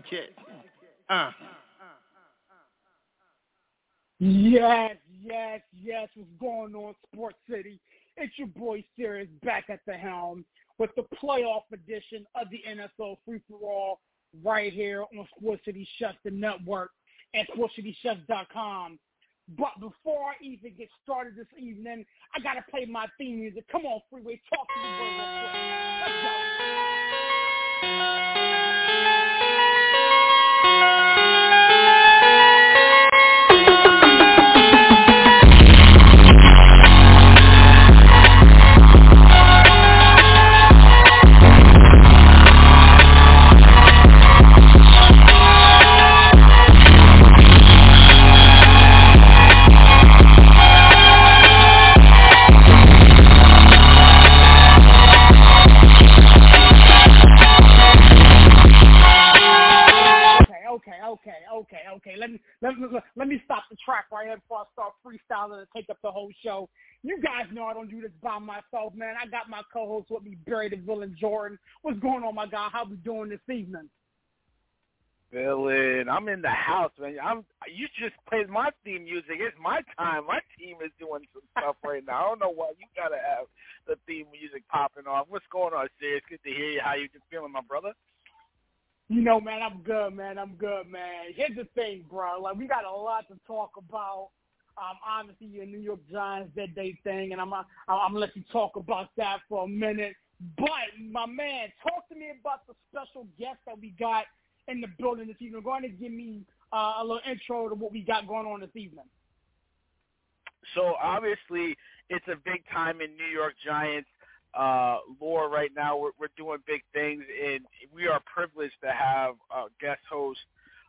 Connecticut. Uh. Yes, yes, yes. What's going on, Sports City? It's your boy Serious back at the helm with the playoff edition of the NFL Free for All right here on Sports City Chefs the network at SportsCityChefs.com. But before I even get started this evening, I gotta play my theme music. Come on, Freeway, talk to real quick. Let's go. Let me let me let me stop the track right here before I start freestyling and take up the whole show. You guys know I don't do this by myself, man. I got my co-host with me, Barry the Villain Jordan. What's going on, my guy? How we doing this evening? Villain, I'm in the house, man. I'm. You just played my theme music. It's my time. My team is doing some stuff right now. I don't know why you gotta have the theme music popping off. What's going on, Serious? Good to hear you. How you feeling, my brother? You know, man, I'm good, man. I'm good, man. Here's the thing, bro. Like, we got a lot to talk about. Um, obviously, your New York Giants did their thing, and I'm uh, I'm gonna let you talk about that for a minute. But my man, talk to me about the special guest that we got in the building this evening. Go ahead and give me uh, a little intro to what we got going on this evening. So obviously, it's a big time in New York Giants uh, lore right now. We're, we're doing big things, and we are privileged to have a guest host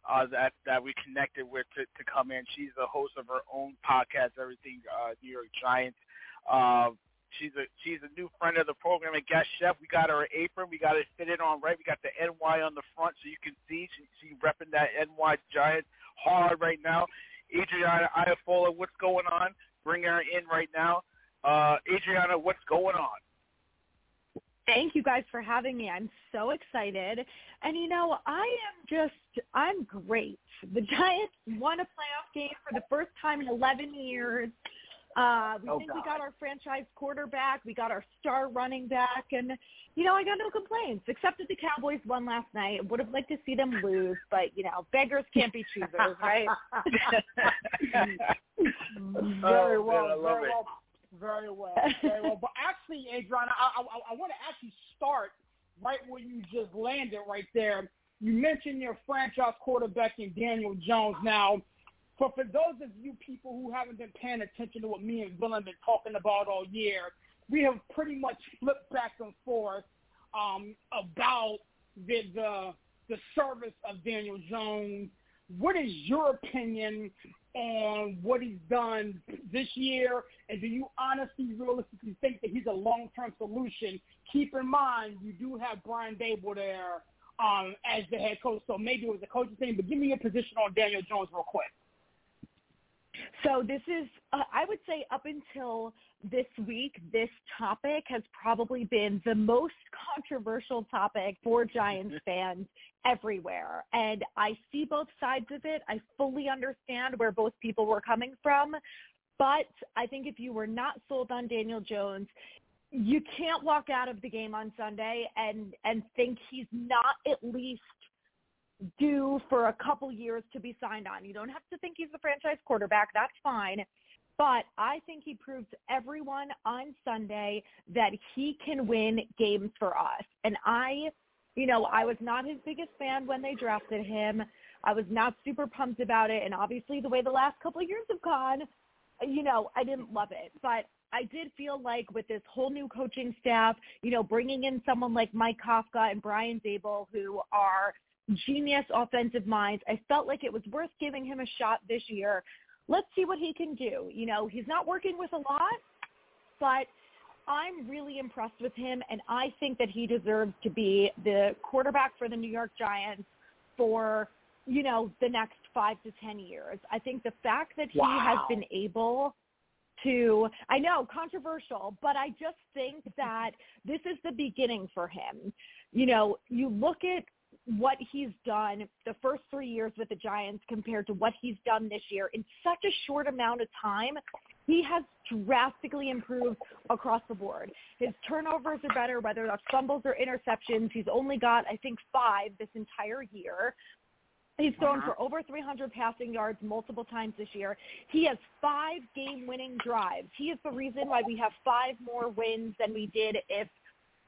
uh, that that we connected with to, to come in. She's the host of her own podcast, Everything uh, New York Giants. Uh, she's a she's a new friend of the program, a guest chef. We got her apron. We got it fitted on right. We got the NY on the front, so you can see she she repping that NY Giants hard right now. Adrianna Iafolla, what's going on? Bring her in right now. Uh, Adrianna, what's going on? Thank you guys for having me. I'm so excited. And you know, I am just, I'm great. The Giants won a playoff game for the first time in 11 years. Uh, we Oh, think we got our franchise quarterback. We got our star running back. And, you know, I got no complaints, except that the Cowboys won last night. Would have liked to see them lose, but, you know, beggars can't be choosers, right? very Oh, well, man, I love very it. well, very well, very well. But actually, Adrianna, I, I, I want to actually start right where you just landed right there. You mentioned your franchise quarterback in Daniel Jones. Now, for for those of you people who haven't been paying attention to what me and Bill have been talking about all year, we have pretty much flipped back and forth um, about the, the the service of Daniel Jones. What is your opinion on what he's done this year, and do you honestly, realistically think that he's a long-term solution? Keep in mind, you do have Brian Daboll there um, as the head coach. So maybe it was a coaching thing. But give me your position on Daniel Jones real quick. So this is, uh, I would say, up until this week, this topic has probably been the most controversial topic for Giants fans everywhere. And I see both sides of it. I fully understand where both people were coming from. But I think if you were not sold on Daniel Jones, you can't walk out of the game on Sunday and and think he's not at least due for a couple years to be signed on. You don't have to think he's the franchise quarterback. That's fine. But I think he proves to everyone on Sunday that he can win games for us. And I, you know, I was not his biggest fan when they drafted him. I was not super pumped about it. And obviously the way the last couple of years have gone, you know, I didn't love it. But I did feel like with this whole new coaching staff, you know, bringing in someone like Mike Kafka and Brian Daboll, who are genius offensive minds. I felt like it was worth giving him a shot this year. Let's see what he can do. You know, he's not working with a lot, but I'm really impressed with him, and I think that he deserves to be the quarterback for the New York Giants for, you know, the next five to ten years. I think the fact that he wow. has been able to I know controversial, but I just think that this is the beginning for him. You know, you look at what he's done the first three years with the Giants compared to what he's done this year in such a short amount of time, he has drastically improved across the board. His turnovers are better, whether that's fumbles or interceptions. He's only got, I think, five this entire year. He's thrown uh-huh. for over 300 passing yards multiple times this year. He has five game-winning drives. He is the reason why we have five more wins than we did if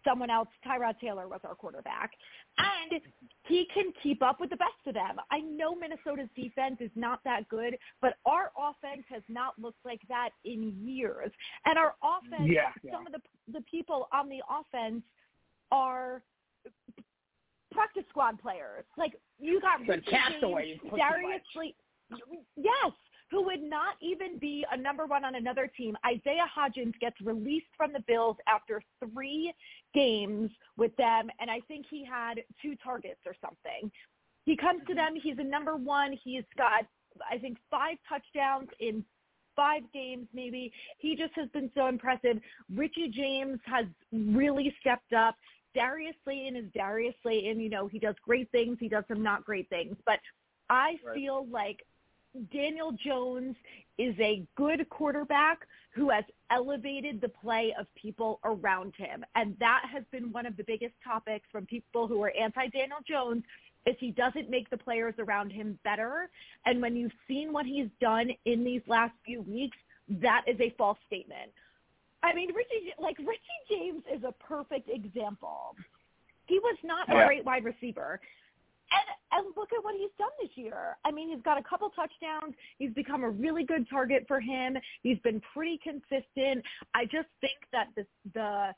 someone else, Tyrod Taylor, was our quarterback. And he can keep up with the best of them. I know Minnesota's defense is not that good, but our offense has not looked like that in years. And our offense, yeah, yeah. some of the the people on the offense are practice squad players. Like you got the castaways, Darius Slay. Yes, who would not even be a number one on another team. Isaiah Hodgins gets released from the Bills after three games with them, and I think he had two targets or something. He comes to mm-hmm. them. He's a number one. He's got, I think, five touchdowns in five games maybe. He just has been so impressive. Richie James has really stepped up. Darius Slayton is Darius Slayton. You know, he does great things. He does some not great things. But I right. feel like Daniel Jones is a good quarterback who has elevated the play of people around him. And that has been one of the biggest topics from people who are anti-Daniel Jones is he doesn't make the players around him better. And when you've seen what he's done in these last few weeks, that is a false statement. I mean, Richie, like Richie James is a perfect example. He was not a yeah. great wide receiver. And, and look at what he's done this year. I mean, he's got a couple touchdowns. He's become a really good target for him. He's been pretty consistent. I just think that the the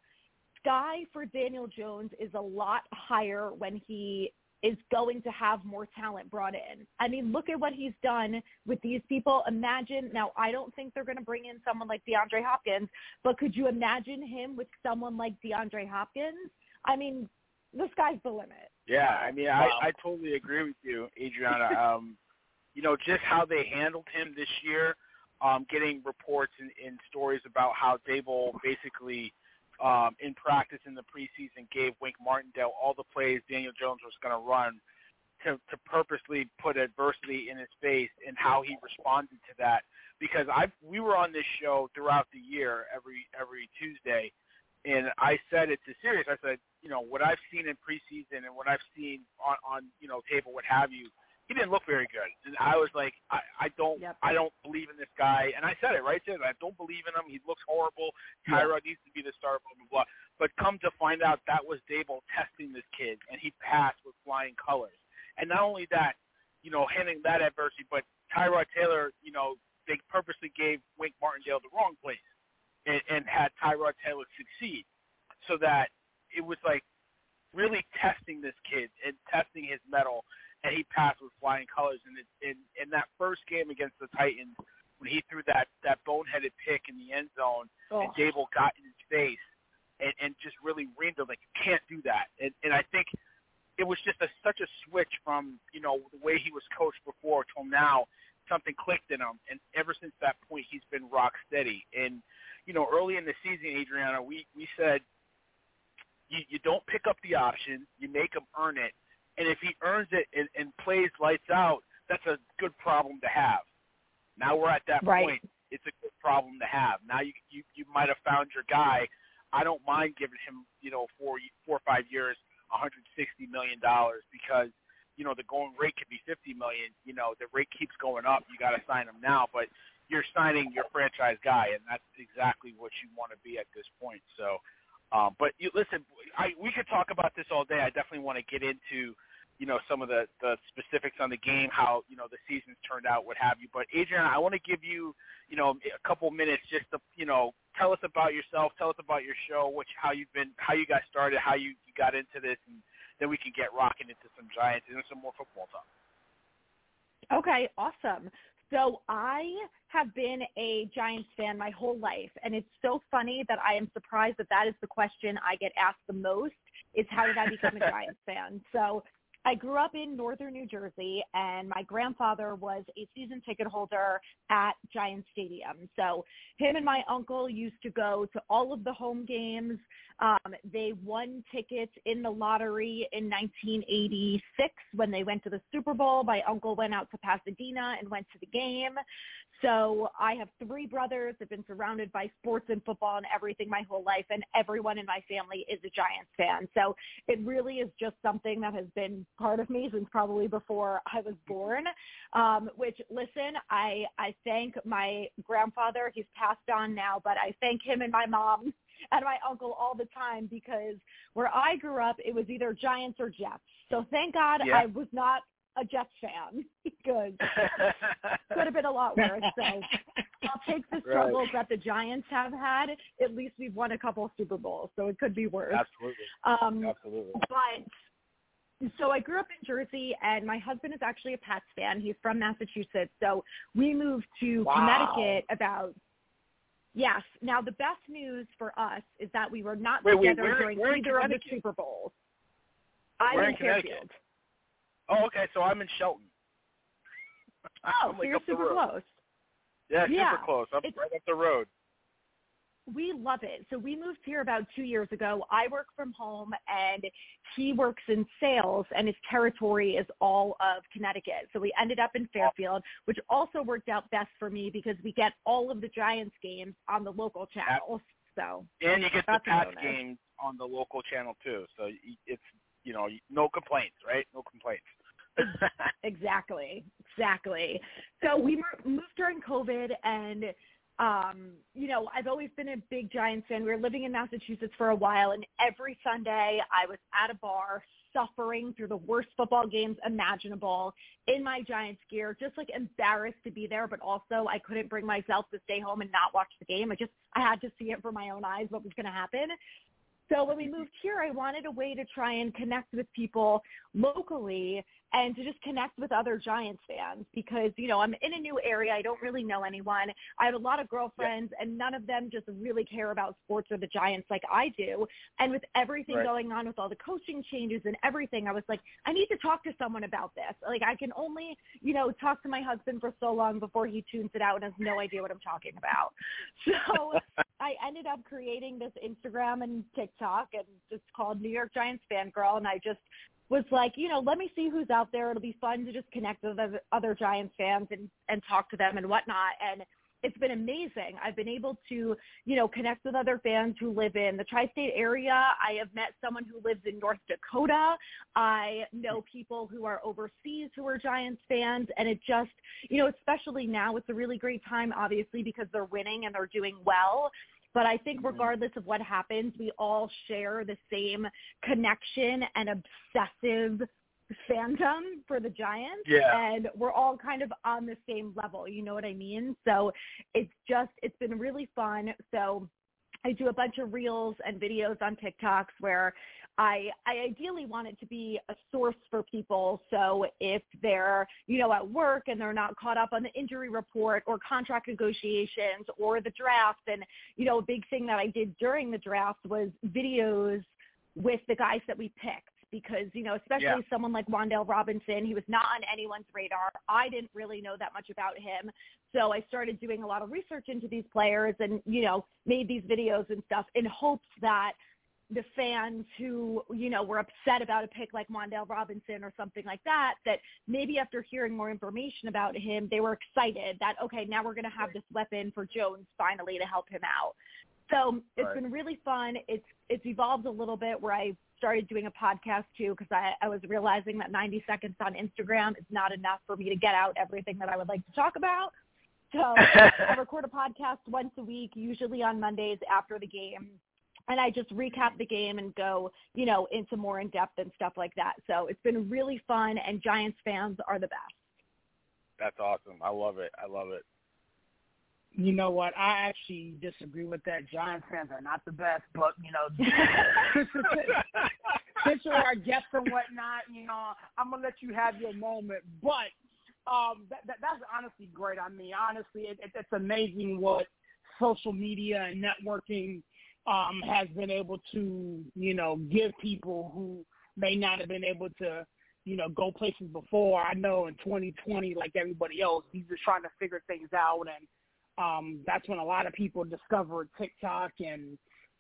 sky for Daniel Jones is a lot higher when he is going to have more talent brought in. I mean, look at what he's done with these people. Imagine now. I don't think they're going to bring in someone like DeAndre Hopkins, but could you imagine him with someone like DeAndre Hopkins? I mean, the sky's the limit. Yeah, I mean, wow. I I totally agree with you, Adrianna. um, you know, just how they handled him this year. Um, getting reports and, and stories about how Daboll basically um, in practice in the preseason gave Wink Martindale all the plays Daniel Jones was going to run to, to purposely put adversity in his face and how he responded to that. Because I we were on this show throughout the year every every Tuesday, and I said it to Serious. I said, you know, what I've seen in preseason and what I've seen on on you know table, what have you, he didn't look very good. And I was like, I, I don't, yep. I don't believe in this guy. And I said it right. Said I don't believe in him. He looks horrible. Tyrod needs to be the star. Blah blah blah. But come to find out, that was Daboll testing this kid, and he passed with flying colors. And not only that, you know, handling that adversity, but Tyrod Taylor, you know, they purposely gave Wink Martindale the wrong place and, and had Tyrod Taylor succeed, so that it was like really testing this kid and testing his mettle and he passed with flying colors. And in in that first game against the Titans, when he threw that that boneheaded pick in the end zone, oh. and Daboll got in his face and, and just really reamed him like you can't do that. And and I think it was just a, such a switch from you know the way he was coached before till now. Something clicked in him, and ever since that point, he's been rock steady. And you know, early in the season, Adrianna, we we said you, you don't pick up the option, you make him earn it, and if he earns it and, and plays lights out, that's a good problem to have. Now we're at that right. point. It's a good problem to have. Now you you you might have found your guy. I don't mind giving him you know four four or five years, 160 million dollars because you know the going rate could be 50 million. You know the rate keeps going up. You got to sign him now, but you're signing your franchise guy, and that's exactly what you want to be at this point. So, um, but you listen, I we could talk about this all day. I definitely want to get into you know some of the the specifics on the game, how you know the season's turned out, what have you. But Adrian, I want to give you you know a couple minutes just to you know tell us about yourself, tell us about your show, which how you've been, how you got started, how you, you got into this, and then we can get rocking into some Giants and some more football talk. Okay, awesome. So I have been a Giants fan my whole life, and it's so funny that I am surprised that that is the question I get asked the most. Is how did I become a Giants fan? So I grew up in northern New Jersey, and my grandfather was a season ticket holder at Giant Stadium. So him and my uncle used to go to all of the home games. Um, they won tickets in the lottery in 1986 when they went to the Super Bowl. My uncle went out to Pasadena and went to the game. So I have three brothers. I've been surrounded by sports and football and everything my whole life, and everyone in my family is a Giants fan. So it really is just something that has been part of me since probably before I was born. Um, which, listen, I I thank my grandfather. He's passed on now, but I thank him and my mom and my uncle all the time because where I grew up, it was either Giants or Jets. So thank God yeah. I was not a Jets fan because could have been a lot worse. So I'll take the struggles right. that the Giants have had. At least we've won a couple of Super Bowls, so it could be worse. Absolutely. Um, Absolutely. But so I grew up in Jersey, and my husband is actually a Pats fan. He's from Massachusetts, so we moved to wow. Connecticut about Yes. Now the best news for us is that we were not wait, together wait, during where either of the Super Bowls. Oh, I'm Where in, in Connecticut? Fairfield. Oh, okay. So I'm in Shelton. Oh, I'm so like you're super road. close. Yeah, Yeah, super close. I'm it's- right up the road. We love it. So we moved here about two years ago. I work from home and he works in sales and his territory is all of Connecticut. So we ended up in Fairfield, which also worked out best for me because we get all of the Giants games on the local channels. So And you get the Pats games on the local channel too. So it's you know no complaints, right? No complaints. Exactly, exactly. So we moved during COVID, and um, you know, I've always been a big Giants fan. We were living in Massachusetts for a while, and every Sunday I was at a bar suffering through the worst football games imaginable in my Giants gear, just like embarrassed to be there, but also I couldn't bring myself to stay home and not watch the game. I just I had to see it for my own eyes what was going to happen. So when we moved here, I wanted a way to try and connect with people locally and to just connect with other Giants fans because, you know, I'm in a new area. I don't really know anyone. I have a lot of girlfriends and none of them just really care about sports or the Giants like I do. And with everything Right. going on with all the coaching changes and everything, I was like, I need to talk to someone about this. Like I can only, you know, talk to my husband for so long before he tunes it out and has no idea what I'm talking about. So I ended up creating this Instagram and TikTok and it's called New York Giants Fan Girl and I just was like, you know, let me see who's out there. It'll be fun to just connect with other- Giants fans and, and talk to them and whatnot. And it's been amazing. I've been able to, you know, connect with other fans who live in the tri-state area. I have met someone who lives in North Dakota. I know people who are overseas who are Giants fans. And it just, you know, especially now, it's a really great time, obviously, because they're winning and they're doing well. But I think mm-hmm. regardless of what happens, we all share the same connection and obsessive fandom for the Giants. Yeah. And we're all kind of on the same level. You know what I mean? So it's just, it's been really fun. So I do a bunch of reels and videos on TikToks where I, I ideally want it to be a source for people. So if they're, you know, at work and they're not caught up on the injury report or contract negotiations or the draft, and, you know, a big thing that I did during the draft was videos with the guys that we picked because, you know, especially Yeah. someone like Wan'Dale Robinson, he was not on anyone's radar. I didn't really know that much about him. So I started doing a lot of research into these players and, you know, made these videos and stuff in hopes that the fans who, you know, were upset about a pick like Wan'Dale Robinson or something like that, that maybe after hearing more information about him, they were excited that, okay, now we're going to have this weapon for Jones finally to help him out. So it's Right. been really fun. It's it's evolved a little bit where I started doing a podcast too because I, I was realizing that 90 seconds on Instagram is not enough for me to get out everything that I would like to talk about. So I record a podcast once a week, usually on Mondays after the game. And I just recap the game and go, you know, into more in depth and stuff like that. So it's been really fun and Giants fans are the best. That's awesome. I love it. I love it. You know what? I actually disagree with that. Giants fans are not the best, but you know, since you're our guest and whatnot, you know, I'm gonna let you have your moment. But um, that, that that's honestly great. I mean, honestly, it, it, it's amazing what social media and networking um, has been able to, you know, give people who may not have been able to, you know, go places before. I know in 2020, like everybody else, he's just trying to figure things out, and um, that's when a lot of people discovered TikTok and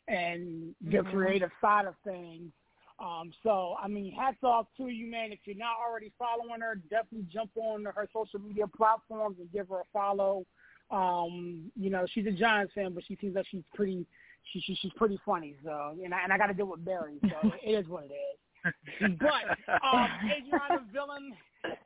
and the creative side of things. Um, so, I mean, hats off to you, man. If you're not already following her, definitely jump on her social media platforms and give her a follow. Um, you know, she's a Giants fan, but she seems like she's pretty, she, she she's pretty funny. So, and I, and I got to deal with Barry, so it is what it is. but um, Adrianna Villain,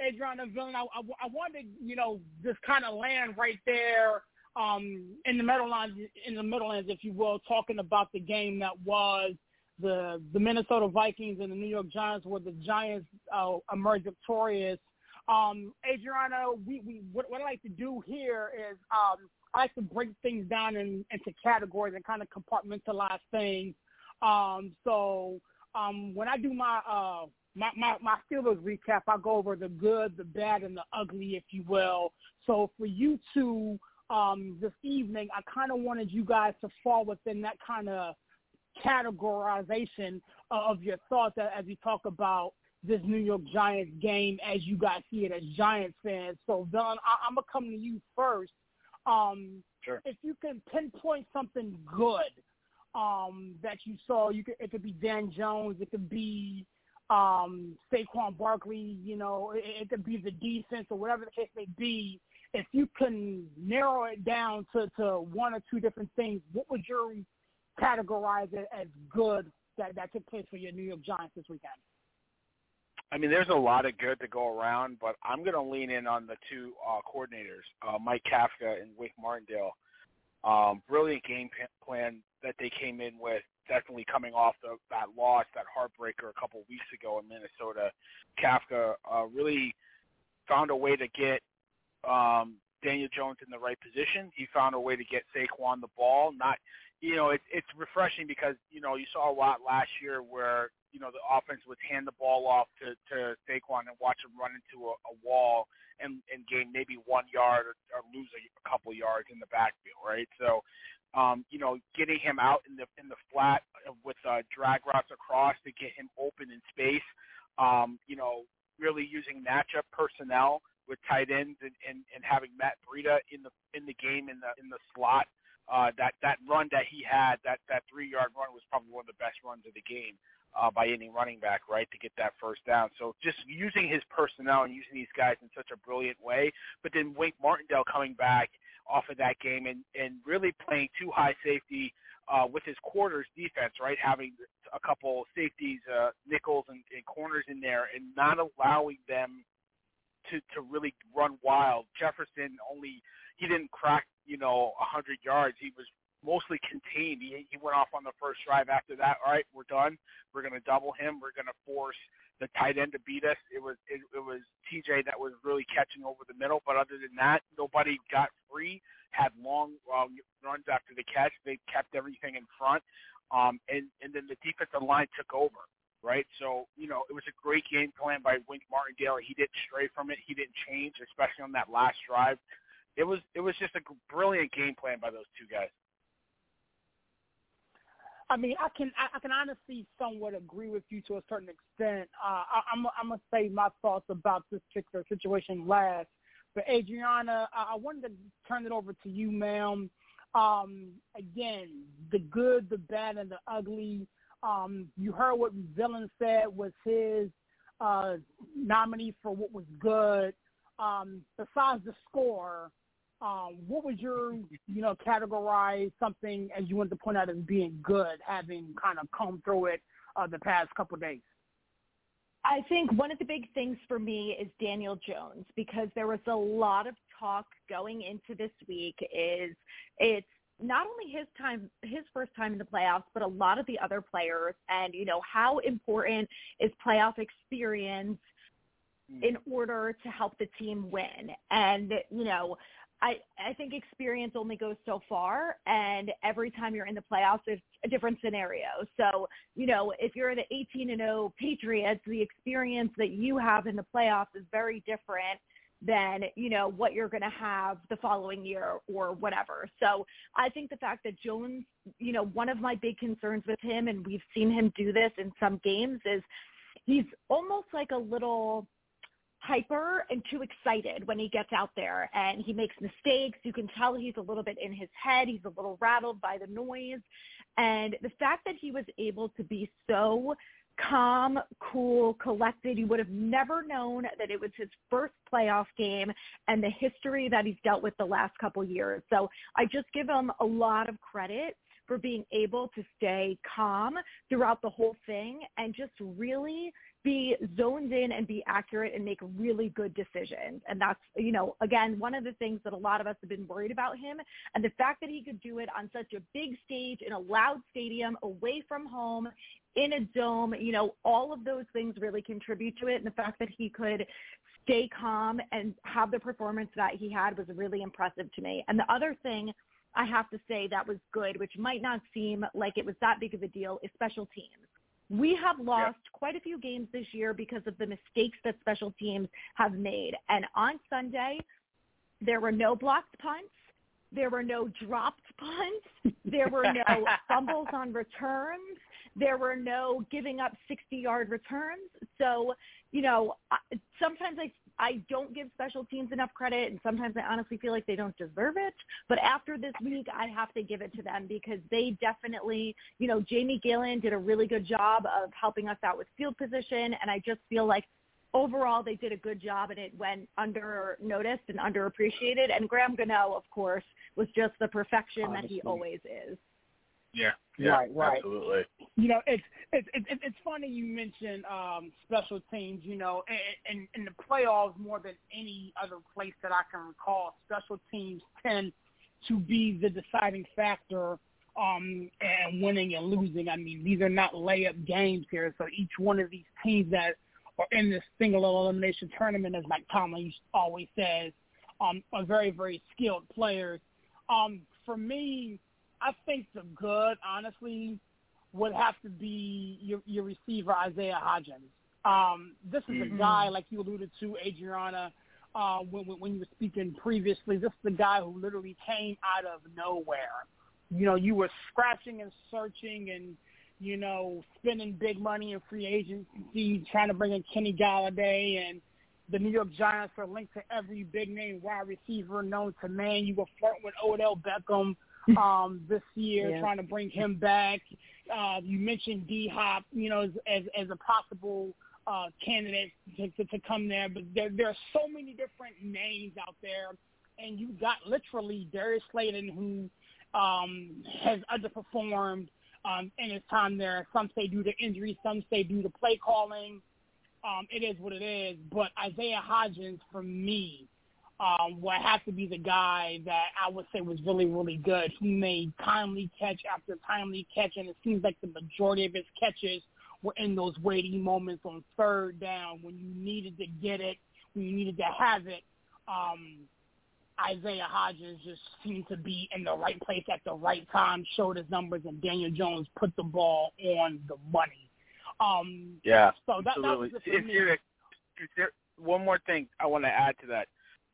Adrianna Villain, I, I, I wanted to, you know, just kind of land right there um, in the Meadowlands, in the Meadowlands, if you will, talking about the game that was the the Minnesota Vikings and the New York Giants, where the Giants uh, emerged victorious. Um, Adrianna, we, we what, what I like to do here is um, I like to break things down in, into categories and kind of compartmentalize things. Um, so um, when I do my uh, my, my my Steelers recap, I go over the good, the bad, and the ugly, if you will. So for you two um, this evening, I kind of wanted you guys to fall within that kind of categorization of your thoughts as you talk about this New York Giants game as you guys see it as Giants fans. So, Don, I'm going to come to you first. Um, Sure. If you can pinpoint something good um, that you saw, you could, it could be Dan Jones, it could be um, Saquon Barkley, you know, it, it could be the defense or whatever the case may be. If you can narrow it down to, to one or two different things, what would you categorize it as good that, that took place for your New York Giants this weekend? I mean, there's a lot of good to go around, but I'm going to lean in on the two uh, coordinators, uh, Mike Kafka and Wink Martindale. Um, brilliant game plan that they came in with, definitely coming off the, that loss, that heartbreaker a couple weeks ago in Minnesota. Kafka uh, really found a way to get um, Daniel Jones in the right position. He found a way to get Saquon the ball. Not, you know, it's it's refreshing because you know you saw a lot last year where you know the offense would hand the ball off to to Saquon and watch him run into a, a wall and and gain maybe one yard or, or lose a, a couple yards in the backfield, right? So. Um, you know, getting him out in the in the flat with uh, drag routes across to get him open in space. Um, you know, really using matchup personnel with tight ends and, and, and having Matt Breida in the in the game in the in the slot. Uh, that that run that he had, that that three yard run was probably one of the best runs of the game uh, by any running back, right, to get that first down. So just using his personnel and using these guys in such a brilliant way. But then Wink Martindale coming back off of that game and and really playing two high safety uh, with his quarters defense, right? Having a couple safeties, uh, nickels, and, and corners in there, and not allowing them to to really run wild. Jefferson only he didn't crack you know a hundred yards. He was mostly contained. He he went off on the first drive. After that, all right, we're done. We're going to double him. We're going to force the tight end to beat us. It was it, it was TJ that was really catching over the middle. But other than that, nobody got free. Had long uh, runs after the catch. They kept everything in front. Um, and and then the defensive line took over right? So, you know, it was a great game plan by Wink Martindale. He didn't stray from it. He didn't change, especially on that last drive. It was it was just a brilliant game plan by those two guys. I mean, I can I, I can honestly somewhat agree with you to a certain extent. Uh, I, I'm I'm gonna say my thoughts about this particular situation last. But Adrianna, I, I wanted to turn it over to you, ma'am. Um, again, the good, the bad, and the ugly. Um, you heard what Villain said was his uh, nominee for what was good. Um, besides the score, um, what would your, you know, categorize something as you wanted to point out as being good, having kind of come through it uh, the past couple of days? I think one of the big things for me is Daniel Jones because there was a lot of talk going into this week is it's not only his time his first time in the playoffs but a lot of the other players and you know how important is playoff experience mm. in order to help the team win and you know I, I think experience only goes so far, and every time you're in the playoffs, it's a different scenario. So, you know, if you're the 18 and 0 Patriots, the experience that you have in the playoffs is very different than you know what you're going to have the following year or whatever. So I think the fact that Jones, you know, one of my big concerns with him, and we've seen him do this in some games, is he's almost like a little hyper and too excited when he gets out there and he makes mistakes. You can tell he's a little bit in his head. He's a little rattled by the noise. And the fact that he was able to be so calm, cool, collected, you would have never known that it was his first playoff game and the history that he's dealt with the last couple years. So I just give him a lot of credit for being able to stay calm throughout the whole thing and just really be zoned in and be accurate and make really good decisions. And that's, you know, again, one of the things that a lot of us have been worried about him. And the fact that he could do it on such a big stage in a loud stadium away from home in a dome, you know, all of those things really contribute to it. And the fact that he could stay calm and have the performance that he had was really impressive to me. And the other thing I have to say that was good, which might not seem like it was that big of a deal, is special teams. We have lost yep. quite a few games this year because of the mistakes that special teams have made. And on Sunday, there were no blocked punts. There were no dropped punts. There were no fumbles on returns. There were no giving up 60-yard returns. So, you know, sometimes I I don't give special teams enough credit, and sometimes I honestly feel like they don't deserve it. But after this week, I have to give it to them because they definitely, you know, Jamie Gillan did a really good job of helping us out with field position, and I just feel like overall they did a good job and it went under noticed and underappreciated. And Graham Gano, of course, was just the perfection Honestly. that he always is. Yeah, yeah, right, right. Absolutely. You know, it's it's it's, it's funny you mentioned um, special teams. You know, and in the playoffs more than any other place that I can recall, special teams tend to be the deciding factor um, and winning and losing. I mean, these are not layup games here. So each one of these teams that are in this single elimination tournament, as Mike Tomlin always says, um, are very very skilled players. Um, for me I think the good, honestly, would have to be your, your receiver Isaiah Hodgins. Um, this is mm-hmm. a guy like you alluded to, Adrianna, uh, when, when you were speaking previously. This is the guy who literally came out of nowhere. You know, you were scratching and searching and you know spending big money in free agency, trying to bring in Kenny Golladay and the New York Giants are linked to every big name wide receiver known to man. You were flirting with Odell Beckham um, this year, yeah. trying to bring him back. Uh, you mentioned D Hop, you know, as, as as a possible uh, candidate to, to, to come there, but there there are so many different names out there, and you got literally Darius Slayton who um, has underperformed um, in his time there. Some say due to injury, some say due to play calling. Um, it is what it is. But Isaiah Hodgins, for me, um, will have to be the guy that I would say was really, really good. He made timely catch after timely catch, and it seems like the majority of his catches were in those weighty moments on third down when you needed to get it, when you needed to have it. Um, Isaiah Hodgins just seemed to be in the right place at the right time, showed his numbers, and Daniel Jones put the ball on the money. Um, yeah, so that, absolutely. that was for me. Is there, one more thing I want to add to that.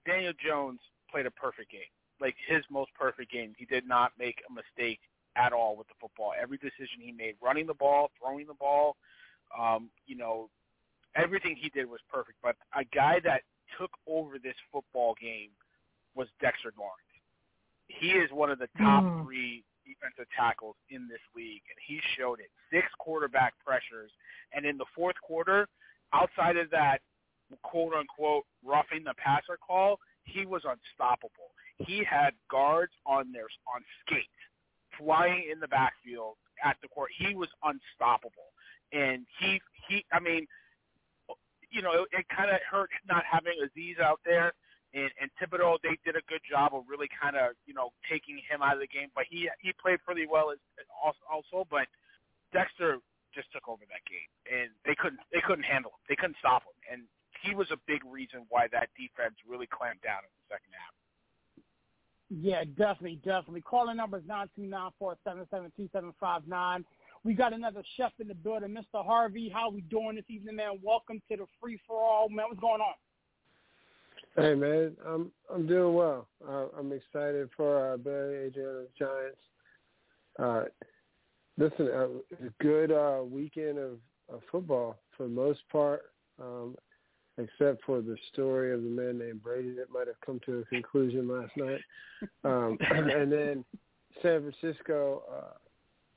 Daniel Jones played a perfect game, like his most perfect game. He did not make a mistake at all with the football. Every decision he made, running the ball, throwing the ball, um, you know, everything he did was perfect. But a guy that took over this football game was Dexter Lawrence. He is one of the top Mm. three defensive tackles in this league, and he showed it. Six quarterback pressures, and in the fourth quarter, outside of that quote unquote roughing the passer call, he was unstoppable. He had guards on their on skates flying in the backfield at the court. He was unstoppable, and he he. I mean, you know, it, it kind of hurt not having Azeez out there. And, and Thibodeaux, they did a good job of really kind of, you know, taking him out of the game. But he he played pretty well as, also. But Dexter just took over that game, and they couldn't they couldn't handle him. They couldn't stop him, and he was a big reason why that defense really clamped down in the second half. Yeah, definitely, definitely. Calling number is nine two nine four seven seven two seven five nine. We got another chef in the building, Mr. Harvey. How we doing this evening, man? Welcome to the free for all, man. What's going on? Hey man, I'm I'm doing well. Uh, I'm excited for uh, Barry Adrian Giants. Uh, listen, uh, it's a good uh, weekend of, of football for the most part, um, except for the story of the man named Brady that might have come to a conclusion last night. Um, and then San Francisco, uh,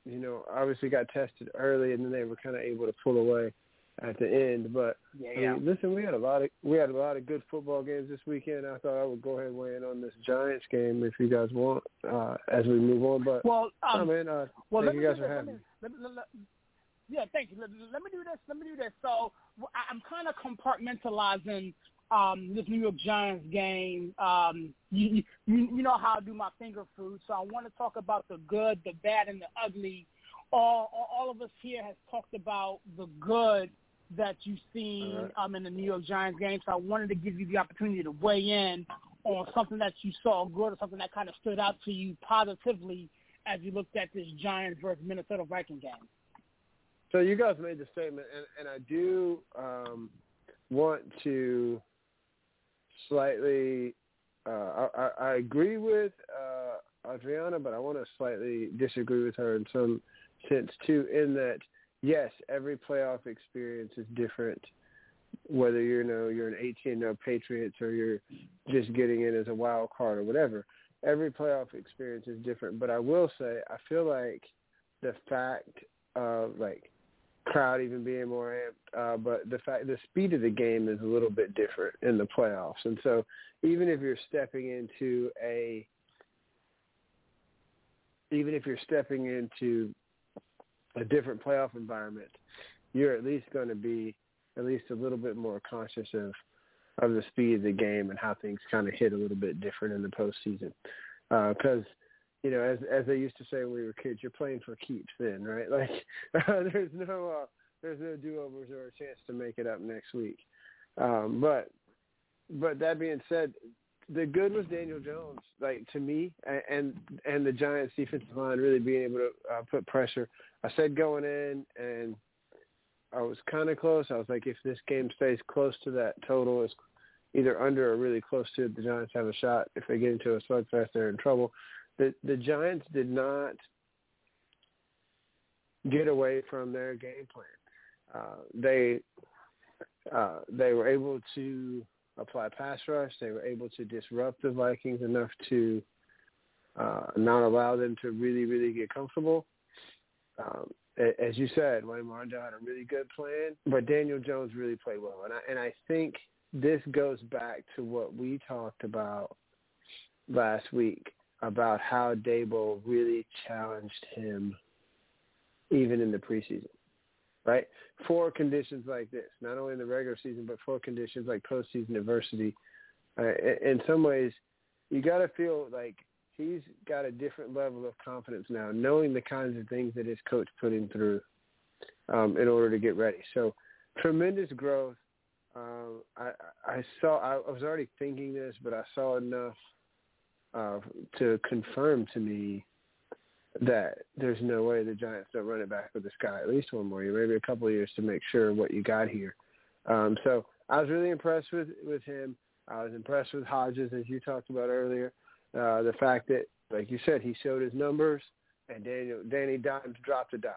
you know, obviously got tested early, and then they were kind of able to pull away at the end. But Yeah, I mean, listen, we had a lot of we had a lot of good football games this weekend. I thought I would go ahead and weigh in on this Giants game if you guys want uh, as we move on. But Well, um, I mean, uh, well, thank you guys for having me. Let me, let, yeah, thank you. Let, let me do this. Let me do this. So I'm kind of compartmentalizing um, this New York Giants game. Um, you, you, you know how I do my finger food, so I want to talk about the good, the bad, and the ugly. All, all, of us here has talked about the good that you've seen right. um, in the New York Giants game. So I wanted to give you the opportunity to weigh in on something that you saw good or something that kind of stood out to you positively as you looked at this Giants versus Minnesota Viking game. So you guys made the statement, and, and I do um, want to slightly. Uh, I, I agree with uh, Adrianna, but I want to slightly disagree with her in some sense too. In that, yes, every playoff experience is different. Whether you know you're an 18-0 Patriots or you're just getting in as a wild card or whatever, every playoff experience is different. But I will say, I feel like the fact of like crowd even being more amped, uh, but the fact the speed of the game is a little bit different in the playoffs, and so even if you're stepping into a even if you're stepping into a different playoff environment, you're at least going to be at least a little bit more conscious of of the speed of the game and how things kind of hit a little bit different in the postseason. Because you know, as as they used to say when we were kids, you're playing for keeps then, right? Like there's no uh, there's no do overs or a chance to make it up next week. Um, but but that being said, the good was Daniel Jones, like to me, and and the Giants' defensive line really being able to uh, put pressure. I said going in, and I was kind of close. I was like, if this game stays close to that total, is either under or really close to it, the Giants have a shot. If they get into a slugfest, they're in trouble. The the Giants did not get away from their game plan. Uh, they uh, they were able to apply pass rush. They were able to disrupt the Vikings enough to uh, not allow them to really, really get comfortable. Um, as you said, Wink Martindale had a really good plan, but Daniel Jones really played well, and I and I think this goes back to what we talked about last week about how Daboll really challenged him even in the preseason right? For conditions like this, not only in the regular season, but for conditions like postseason adversity. Uh, in some ways, you got to feel like he's got a different level of confidence now, knowing the kinds of things that his coach put him through um, in order to get ready. So, tremendous growth. Um, I, I saw. I was already thinking this, but I saw enough uh, to confirm to me that there's no way the Giants don't run it back with this guy at least one more year, maybe a couple of years to make sure what you got here. Um, so I was really impressed with with him. I was impressed with Hodges, as you talked about earlier. Uh, the fact that, like you said, he showed his numbers. and Daniel Danny Dimes dropped a dime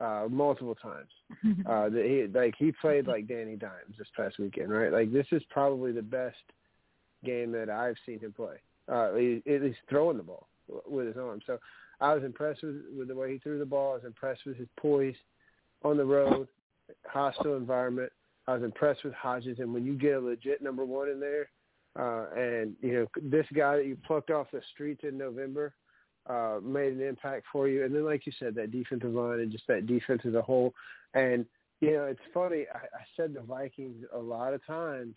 uh, multiple times. uh, that he like he played like Danny Dimes this past weekend, right? Like this is probably the best game that I've seen him play. Uh, at least throwing the ball with his arm. So I was impressed with with the way he threw the ball. I was impressed with his poise on the road, hostile environment. I was impressed with Hodgins, and when you get a legit number one in there, uh, and you know this guy that you plucked off the streets in November uh, made an impact for you, and then like you said, that defensive line and just that defense as a whole, and you know it's funny. I, I said the Vikings a lot of times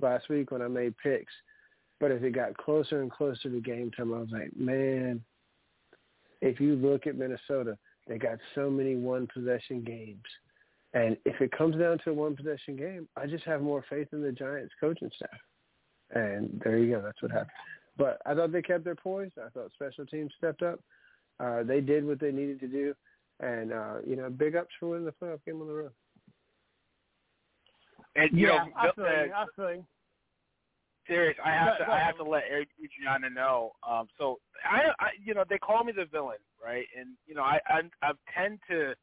last week when I made picks, but as it got closer and closer to game time, I was like, man, if you look at Minnesota, they got so many one possession games and if it comes down to a one possession game, I just have more faith in the Giants coaching staff. And there you go. That's what happened. But I thought they kept their poise. I thought special teams stepped up. Uh, they did what they needed to do. And, uh, you know, big ups for winning the playoff game on the road. And, you yeah, know, I the- feel you. I feel you. Serious, I have to. I have to let Adrianna know. Um, so I, I, you know, they call me the villain, right? And you know, I, I, I tend to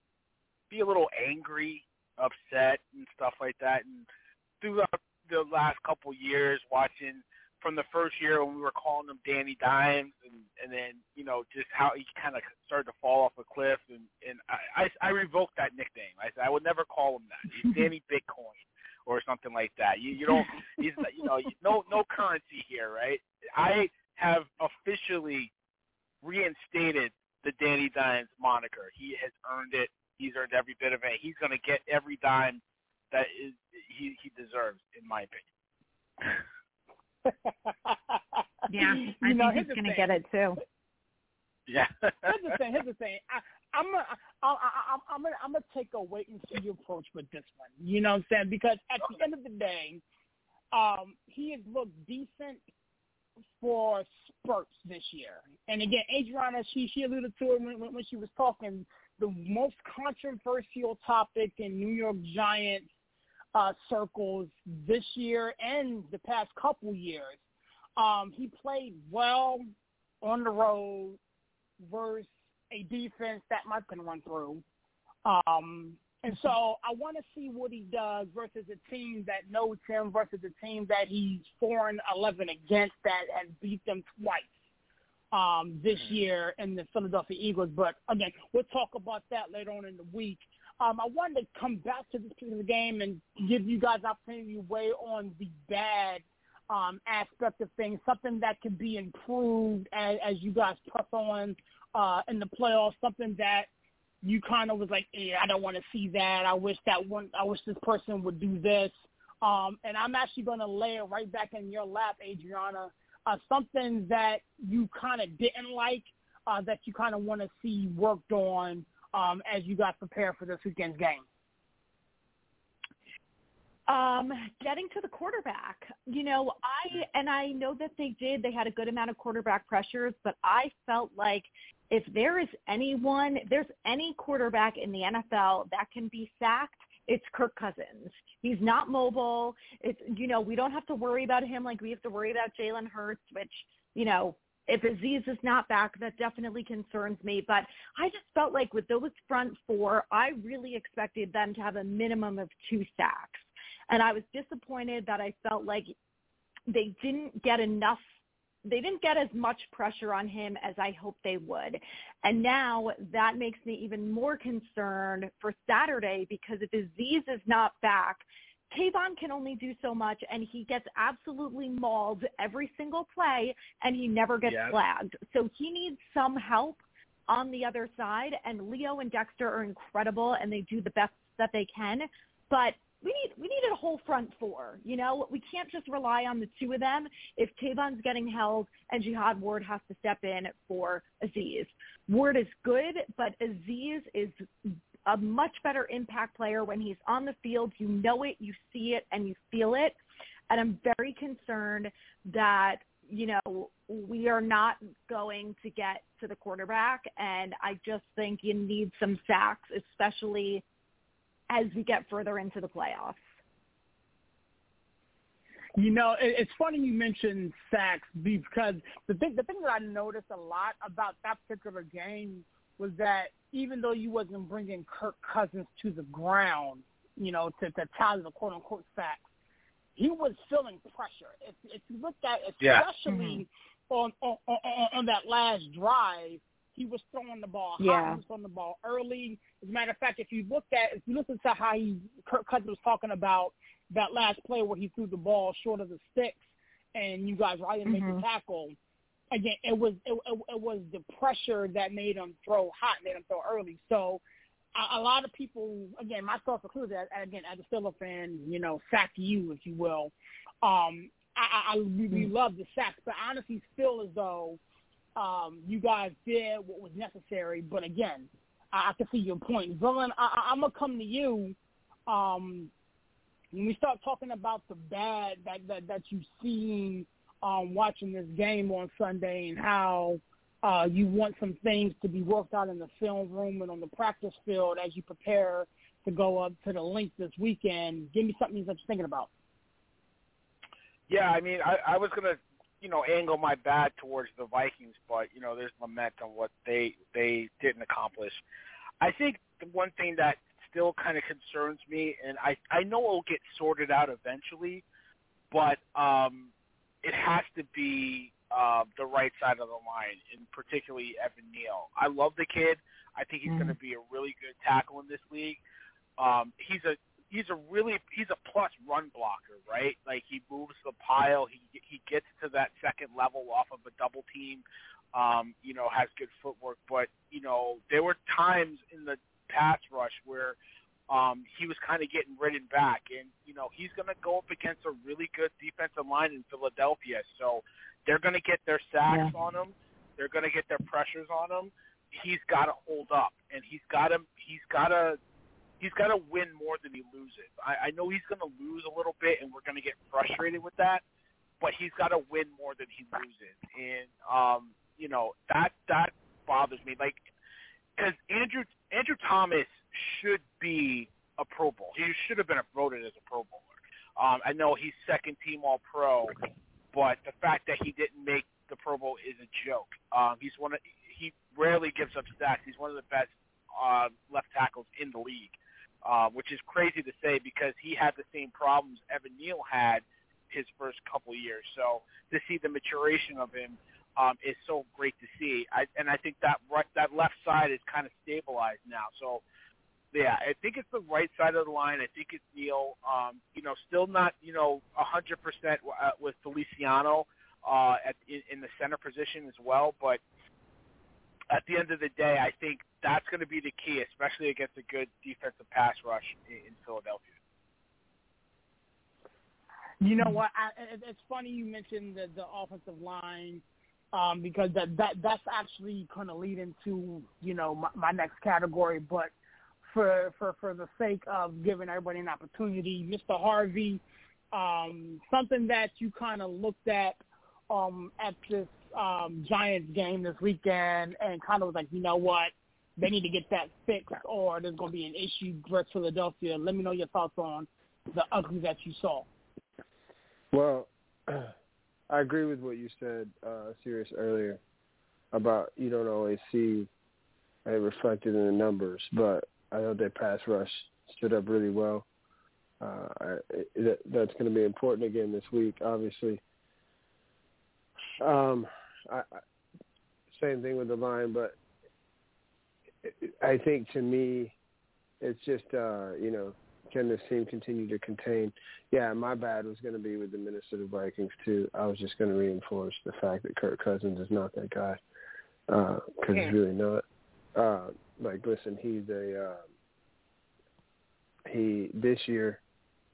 be a little angry, upset, and stuff like that. And throughout the last couple years, watching from the first year when we were calling him Danny Dimes, and and then you know just how he kind of started to fall off a cliff, and and I, I, I revoked that nickname. I said I would never call him that. He's Danny Bitcoin or something like that. You you don't he's you know no no currency here, right? I have officially reinstated the Danny Dimes moniker. He has earned it. He's earned every bit of it. He's going to get every dime that is he he deserves, in my opinion. Yeah, I you know, think here's he's going to get it too. Yeah. here's the thing. Here's the thing. I, I'm gonna, I, I, I'm gonna, I'm gonna take a wait and see approach with this one. You know what I'm saying? Because at the end of the day, um, he has looked decent for spurts this year. And again, Adrianna, she she alluded to it when when she was talking. The most controversial topic in New York Giants uh, circles this year and the past couple years. Um, he played well on the road versus a defense that can run through. Um, and so I want to see what he does versus a team that knows him versus a team that he's four and eleven against that has beat them twice um, this year in the Philadelphia Eagles. But again, we'll talk about that later on in the week. Um, I wanted to come back to this particular game and give you guys opportunity to weigh on the bad um, aspect of things, something that can be improved as, as you guys press on uh, in the playoffs, something that you kind of was like, yeah, I don't want to see that. I wish that one, I wish this person would do this. Um, and I'm actually going to lay it right back in your lap, Adrianna. Uh, something that you kind of didn't like, uh, that you kind of want to see worked on um, as you guys prepare for this weekend's game. Um, getting to the quarterback, you know, I and I know that they did. They had a good amount of quarterback pressures, but I felt like if there is anyone, if there's any quarterback in the NFL that can be sacked, it's Kirk Cousins. He's not mobile. It's you know we don't have to worry about him like we have to worry about Jalen Hurts, which you know if Azeez is not back, that definitely concerns me. But I just felt like with those front four, I really expected them to have a minimum of two sacks. And I was disappointed that I felt like they didn't get enough they didn't get as much pressure on him as I hoped they would. And now that makes me even more concerned for Saturday because if Azeez is not back, Kayvon can only do so much and he gets absolutely mauled every single play and he never gets Yeah. flagged. So he needs some help on the other side and Leo and Dexter are incredible and they do the best that they can. But we need we needed a whole front four. You know, we can't just rely on the two of them. If Kayvon's getting held and Jihad Ward has to step in for Azeez, Ward is good, but Azeez is a much better impact player when he's on the field. You know it, you see it, and you feel it. And I'm very concerned that you know we are not going to get to the quarterback, and I just think you need some sacks, especially as we get further into the playoffs. You know, it's funny you mentioned sacks because the thing the thing that I noticed a lot about that particular game was that even though you wasn't bringing Kirk Cousins to the ground, you know, to, to tally the quote unquote facts, he was feeling pressure. If, if you look at, especially yeah. on, on, on on that last drive, he was throwing the ball high. Yeah. He was throwing the ball early. As a matter of fact, if you look at, if you listen to how he, Kirk Cousins was talking about that last play where he threw the ball short of the sticks, and you guys right and make the tackle. Again, it was it, it, it was the pressure that made him throw hot, made him throw early. So a, a lot of people, again, myself included, again as a Steelers fan, you know, sack you if you will. Um, I, I, I we, we love the sacks, but honestly feel as though um, you guys did what was necessary. But again, I, I can see your point, Villain. I, I, I'm gonna come to you. Um, when we start talking about the bad that that, that you've seen um, watching this game on Sunday and how uh, you want some things to be worked out in the film room and on the practice field as you prepare to go up to the Linc this weekend. Give me something that you're thinking about. Yeah, I mean, I, I was gonna, you know, angle my bat towards the Vikings, but you know, there's lament on what they they didn't accomplish. I think the one thing that still kind of concerns me, and I I know it'll get sorted out eventually, but um, it has to be uh, the right side of the line, and particularly Evan Neal. I love the kid. I think he's going to be a really good tackle in this league. Um, he's a he's a really he's a plus run blocker, right? Like he moves the pile, he he gets to that second level off of a double team. Um, you know, has good footwork, but you know there were times in the pass rush where um, he was kind of getting ridden back, and you know he's going to go up against a really good defensive line in Philadelphia, so they're going to get their sacks on him, they're going to get their pressures on him. He's got to hold up, and he's got to he's got to he's got to win more than he loses. I, I know he's going to lose a little bit, and we're going to get frustrated with that. But he's got to win more than he loses, and um, you know that that bothers me. Like, because Andrew Andrew Thomas should be a Pro Bowl. He should have been voted as a Pro Bowler. Um, I know he's second team All Pro, but the fact that he didn't make the Pro Bowl is a joke. Um, he's one of he rarely gives up sacks. He's one of the best uh, left tackles in the league uh, which is crazy to say because he had the same problems Evan Neal had his first couple years. So to see the maturation of him um, is so great to see. I, and I think that right, that left side is kind of stabilized now. So yeah, I think it's the right side of the line. I think it's Neal. Um, you know, still not you know a hundred percent uh, with Feliciano uh, at in, in the center position as well, but at the end of the day, I think that's going to be the key, especially against a good defensive pass rush in, Philadelphia. You know what? I, it's funny you mentioned the, the offensive line um, because that, that that's actually going to lead into you know my, my next category. But for for for the sake of giving everybody an opportunity, Mr. Harvey, um, something that you kind of looked at um, at this um, Giants game this weekend and kind of was like, you know what, they need to get that fixed, or there's going to be an issue with Philadelphia. Let me know your thoughts on the ugly that you saw. Well, I agree with what you said, uh, Serious, earlier about you don't always see it reflected in the numbers, but I know their pass rush stood up really well. Uh, I, it, that's going to be important again this week, obviously. Um, I, I, same thing with the line, but I think to me, it's just uh, you know, can this team continue to contain? Yeah, my bad was going to be with the Minnesota Vikings too. I was just going to reinforce the fact that Kirk Cousins is not that guy because he's really not. Uh, like, listen, he's a uh, he this year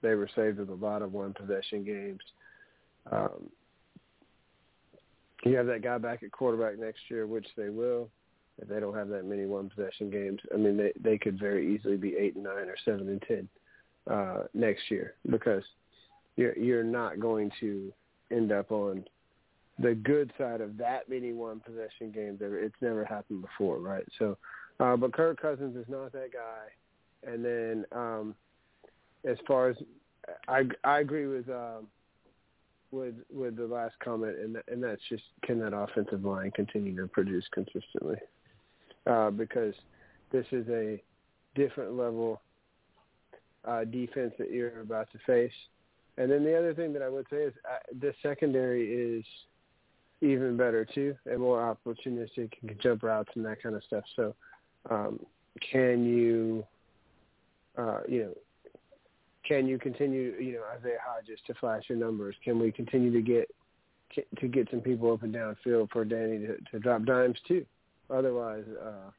they were saved with a lot of one possession games. Um, you have that guy back at quarterback next year, which they will. If they don't have that many one possession games, I mean, they they could very easily be eight and nine or seven and ten uh, next year because you're you're not going to end up on the good side of that many one possession games. Ever. It's never happened before, right? So, uh, but Kirk Cousins is not that guy. And then um, as far as I I agree with. Um, with with the last comment, and and that's just can that offensive line continue to produce consistently? uh, because this is a different level uh, defense that you're about to face. And then the other thing that I would say is uh, the secondary is even better too, and more opportunistic and can jump routes and that kind of stuff. So, um, can you, uh, you know, can you continue, you know, Isaiah Hodgins to flash your numbers? Can we continue to get to get some people up and down field for Danny to, to drop dimes too? Otherwise, uh,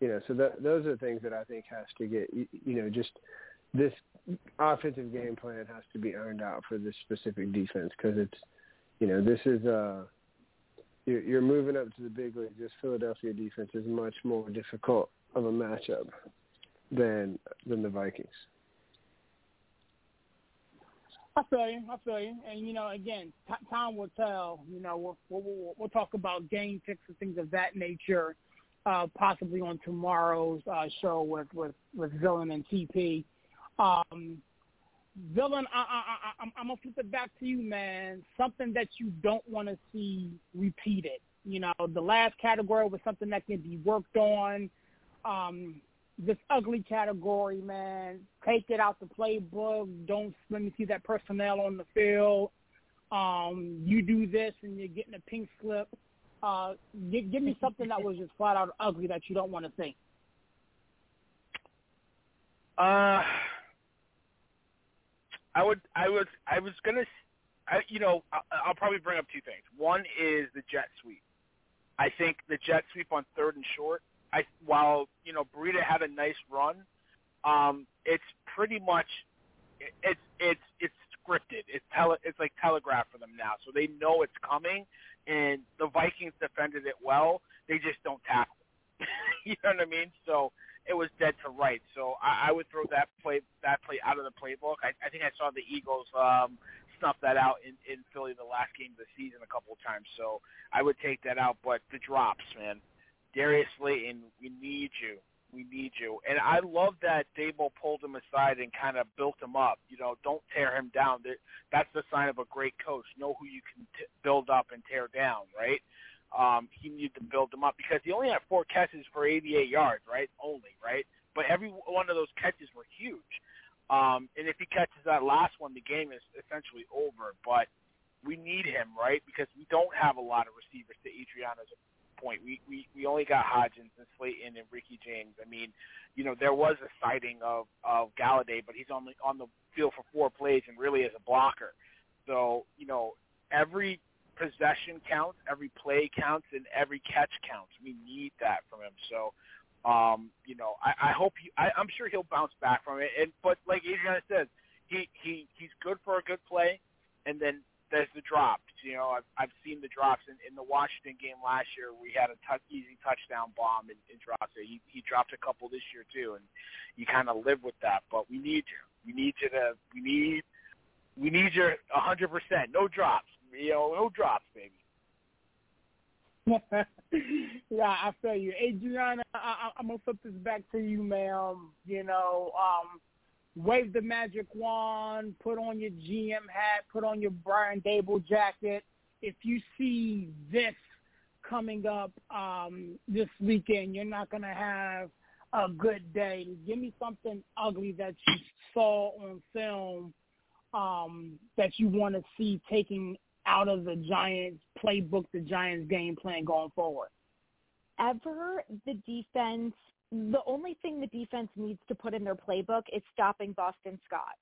you know, so that, those are things that I think has to get, you, you know, just this offensive game plan has to be earned out for this specific defense because it's, you know, this is uh, you're, you're moving up to the big league. This Philadelphia defense is much more difficult of a matchup than than the Vikings. I feel you. I feel you. And you know, again, t- time will tell. You know, we'll, we'll we'll talk about game picks and things of that nature, uh, possibly on tomorrow's uh, show with with with Villain and TP. Um, Villain, I, I, I, I'm, I'm gonna flip it back to you, man. Something that you don't want to see repeated. You know, the last category was something that can be worked on. Um, this ugly category, man. Take it out the playbook. Don't let me see that personnel on the field. Um, you do this and you're getting a pink slip. Uh, give, give me something that was just flat out ugly that you don't want to see. Uh, I would, I was, I was gonna, I, you know, I'll, I'll probably bring up two things. One is the jet sweep. I think the jet sweep on third and short I while you know Breida had a nice run, um, it's pretty much it's it's it's scripted. It's tele it's like telegraphed for them now, so they know it's coming. And the Vikings defended it well. They just don't tackle. you know what I mean? So it was dead to rights. So I, I would throw that play that play out of the playbook. I, I think I saw the Eagles um, snuff that out in, in Philly the last game of the season a couple of times. So I would take that out. But the drops, man, Darius Slayton, we need you. We need you. And I love that Daboll pulled him aside and kind of built him up. You know, don't tear him down. That's the sign of a great coach. Know who you can t- build up and tear down, right? Um, he needed to build them up because he only had four catches for 88 yards, right? Only, right? But every one of those catches were huge. Um, and if he catches that last one, the game is essentially over. But we need him, right? Because we don't have a lot of receivers to Adrianna's point. We we we only got Hodgins and Slayton and Ricky James. I mean, you know, there was a sighting of of Golladay, but he's only on the field for four plays and really as a blocker. So you know, every possession counts, every play counts, and every catch counts. We need that from him. So. Um, you know, I, I hope he, I, I'm sure he'll bounce back from it. And but like Adrianna says, he he he's good for a good play, and then drops. You know, I've I've seen the drops in, in the Washington game last year. We had a t- easy touchdown bomb in, in drops. He he dropped a couple this year too, and you kind of live with that. But we need you. We need you to. We need. We need your hundred percent. No drops. You know, no drops, baby. yeah, I feel you, Adrianna. I, I, I'm gonna flip this back to you, ma'am. You know, um, wave the magic wand, put on your GM hat, put on your Brian Daboll jacket. If you see this coming up um, this weekend, you're not going to have a good day. Give me something ugly that you saw on film um, that you want to see taking out of the Giants playbook, the Giants game plan going forward. Ever the defense the only thing the defense needs to put in their playbook is stopping Boston Scott.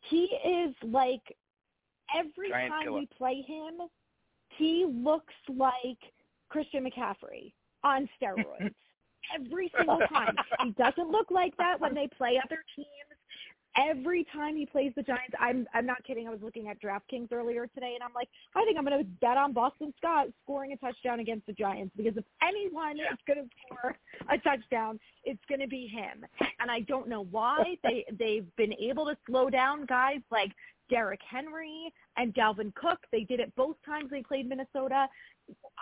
He is like every Giant time killer. we play him, he looks like Christian McCaffrey on steroids. every single time. He doesn't look like that when they play other teams every time he plays the Giants, I'm I'm not kidding. I was looking at DraftKings earlier today, and I'm like, I think I'm going to bet on Boston Scott scoring a touchdown against the Giants because if anyone is going to score a touchdown, it's going to be him. And I don't know why they they've been able to slow down guys like Derrick Henry and Dalvin Cook. They did it both times they played Minnesota.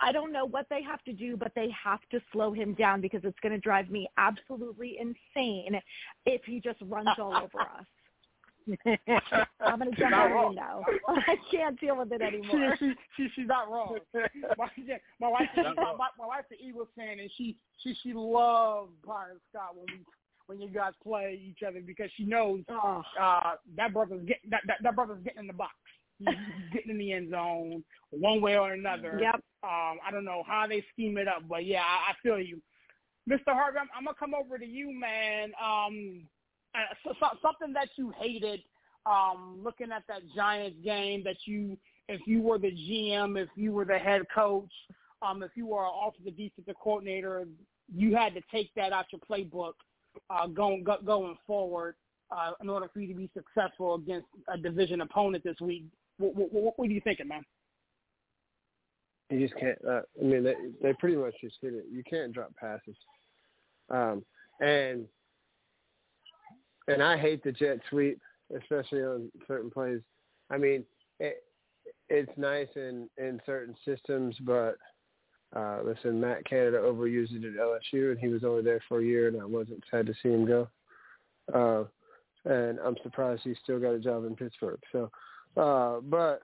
I don't know what they have to do, but they have to slow him down because it's going to drive me absolutely insane if he just runs all over us. I'm going to jump out the window. I can't deal with it anymore. She, she, she, she's not wrong. My, my wife, my, my, my wife's an Eagles fan, and she she she loves Byron Scott when we when you guys play each other because she knows uh, that brother's getting that, that that brother's getting in the box. Getting in the end zone one way or another. Yep. Um, I don't know how they scheme it up, but yeah, I, I feel you, Mr. Harvey. I'm, I'm gonna come over to you, man. Um, uh, so, so, something that you hated, um, looking at that Giants game that you, if you were the GM, if you were the head coach, um, if you were an offensive defensive coordinator, you had to take that out your playbook uh, going go, going forward uh, in order for you to be successful against a division opponent this week. What, what, what, are you thinking, man? You just can't. Uh, I mean, they they pretty much just hit it. You can't drop passes, um, and and I hate the jet sweep, especially on certain plays. I mean, it, it's nice in in certain systems, but uh, listen, Matt Canada overused it at LSU, and he was only there for a year, and I wasn't sad to see him go. Uh, and I'm surprised he still got a job in Pittsburgh. So, uh, but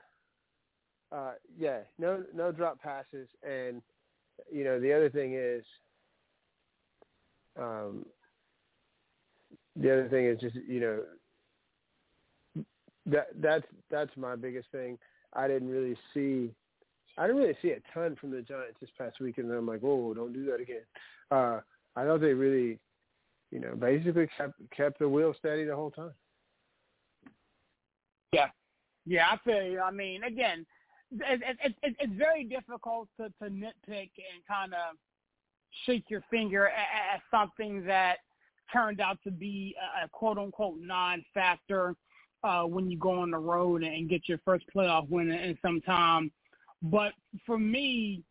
uh, yeah, no no drop passes, and you know the other thing is, um, the other thing is just you know that that's that's my biggest thing. I didn't really see, I didn't really see a ton from the Giants this past week, and I'm like, whoa, don't do that again. Uh, I thought they really, you know, basically kept kept the wheel steady the whole time. Yeah, yeah, I feel you. I mean, again, it, it, it, it's very difficult to, to nitpick and kind of shake your finger at, at something that turned out to be a, a quote unquote non-factor uh, when you go on the road and get your first playoff win in some time. But for me,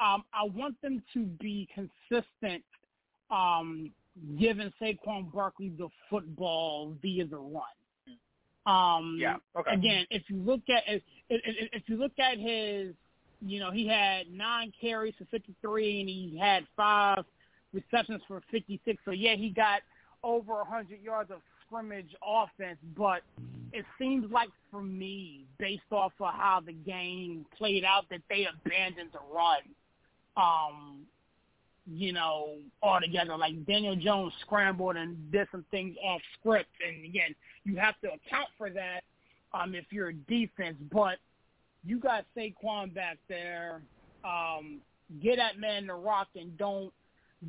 um, I want them to be consistent, um, giving Saquon Barkley the football via the run. Um, Yeah. Okay. Again, if you look at if, if, if you look at his, you know, he had nine carries for 53, and he had five receptions for 56. So yeah, he got over 100 yards of scrimmage offense, but it seems like for me, based off of how the game played out, that they abandoned the run. Um, you know, all together. Like Daniel Jones scrambled and did some things off script, and again, you have to account for that um, if you're a defense. But you got Saquon back there. Um, get that man the rock and don't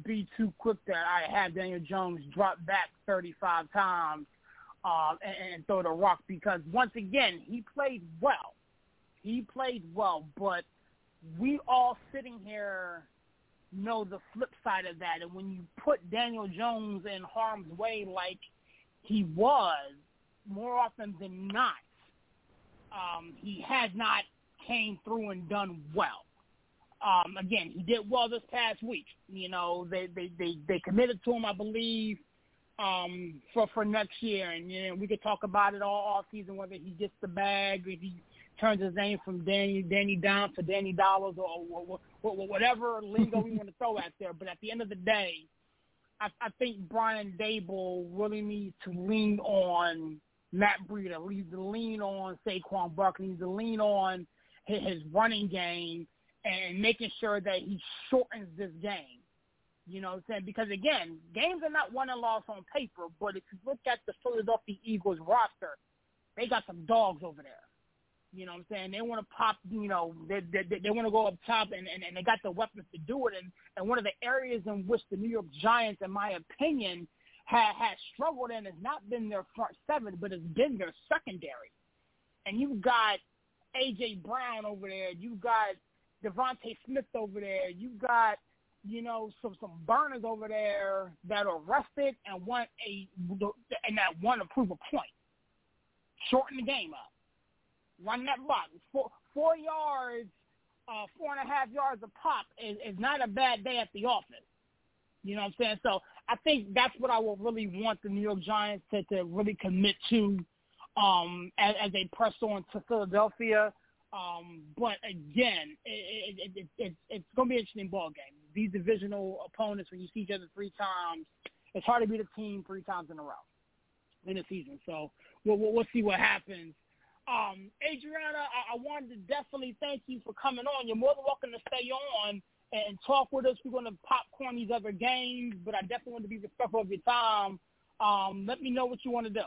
be too quick that I had Daniel Jones drop back 35 times um, and, and throw the rock because once again he played well. He played well, but we all sitting here know the flip side of that. And when you put Daniel Jones in harm's way like he was, more often than not, um, he has not came through and done well. Um, again, he did well this past week. You know, they they they, they committed to him, I believe, um, for for next year, and you know, we could talk about it all off season whether he gets the bag, if he turns his name from Danny Danny Down to Danny Dollars, or, or, or, or whatever lingo we want to throw out there. But at the end of the day, I, I think Brian Daboll really needs to lean on Matt Breida, needs to lean on Saquon Barkley, needs to lean on his running game and making sure that he shortens this game. You know what I'm saying? Because again, games are not won and lost on paper, but if you look at the Philadelphia Eagles roster, they got some dogs over there. You know what I'm saying? They want to pop, you know, they they, they want to go up top, and, and and they got the weapons to do it. And and one of the areas in which the New York Giants, in my opinion, had had struggled in has not been their front seven, but it's been their secondary. And you've got AJ Brown over there, You've got DeVonta Smith over there, You've got you know some some burners over there that are rested and want a and that want to prove a point. Shorten the game up run that block. Four, four yards, uh, four and a half yards a pop is, is not a bad day at the office. You know what I'm saying? So I think that's what I will really want the New York Giants to, to really commit to um, as, as they press on to Philadelphia. Um, but again, it, it, it, it, it's going to be an interesting ball game. These divisional opponents, when you see each other three times, it's hard to beat a team three times in a row in a season. So we'll, we'll, we'll see what happens. Um, Adrianna, I, I wanted to definitely thank you for coming on. You're more than welcome to stay on and talk with us. We're going to popcorn these other games, but I definitely want to be respectful of your time. Um, let me know what you want to do.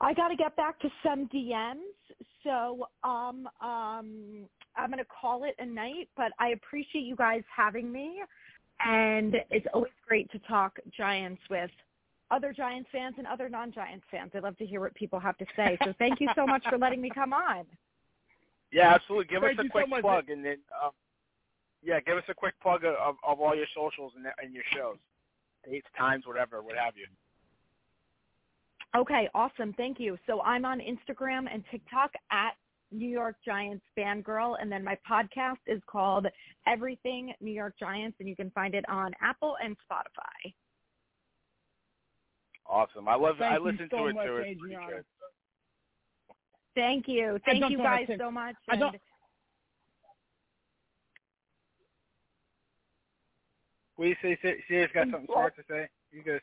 I got to get back to some DMs, so um, um, I'm going to call it a night. But I appreciate you guys having me, and it's always great to talk Giants with other Giants fans and other non-Giants fans. I love to hear what people have to say. So thank you so much for letting me come on. Yeah, absolutely. Give Thank us a quick so plug, and then um, yeah, give us a quick plug of, of, of all your socials and, and your shows, dates, times, whatever, what have you. Okay, awesome. Thank you. So I'm on Instagram and TikTok at New York Giants fangirl, and then my podcast is called Everything New York Giants, and you can find it on Apple and Spotify. Awesome. I love. Thank I you listen so to it much, too. Adrianna. Thank you. Thank you guys so much. I don't- and What do you say? Say- Sierra's got something smart to say. You good?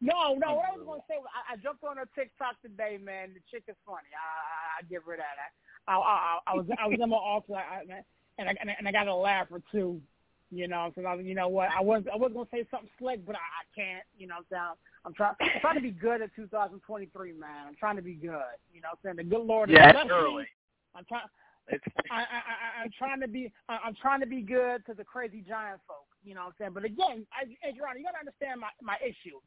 No, no. What I was going to say was I, I jumped on her TikTok today, man. The chick is funny. I, I, I give her that. I, I, I, I was I was in my office, I, I, and I and I, and I got a laugh or two. You know, so I was, you know what? I was I was going to say something slick, but I, I can't. You know, what I'm trying I'm trying to be good at 2023, man. I'm trying to be good. You know, what I'm saying the good Lord. Yeah, early. I'm trying. It's I, I, I, I'm trying to be, I- I'm trying to be good to the crazy giant folk. You know what I'm saying? But again, I, Adrianna, you got to understand my, my issue.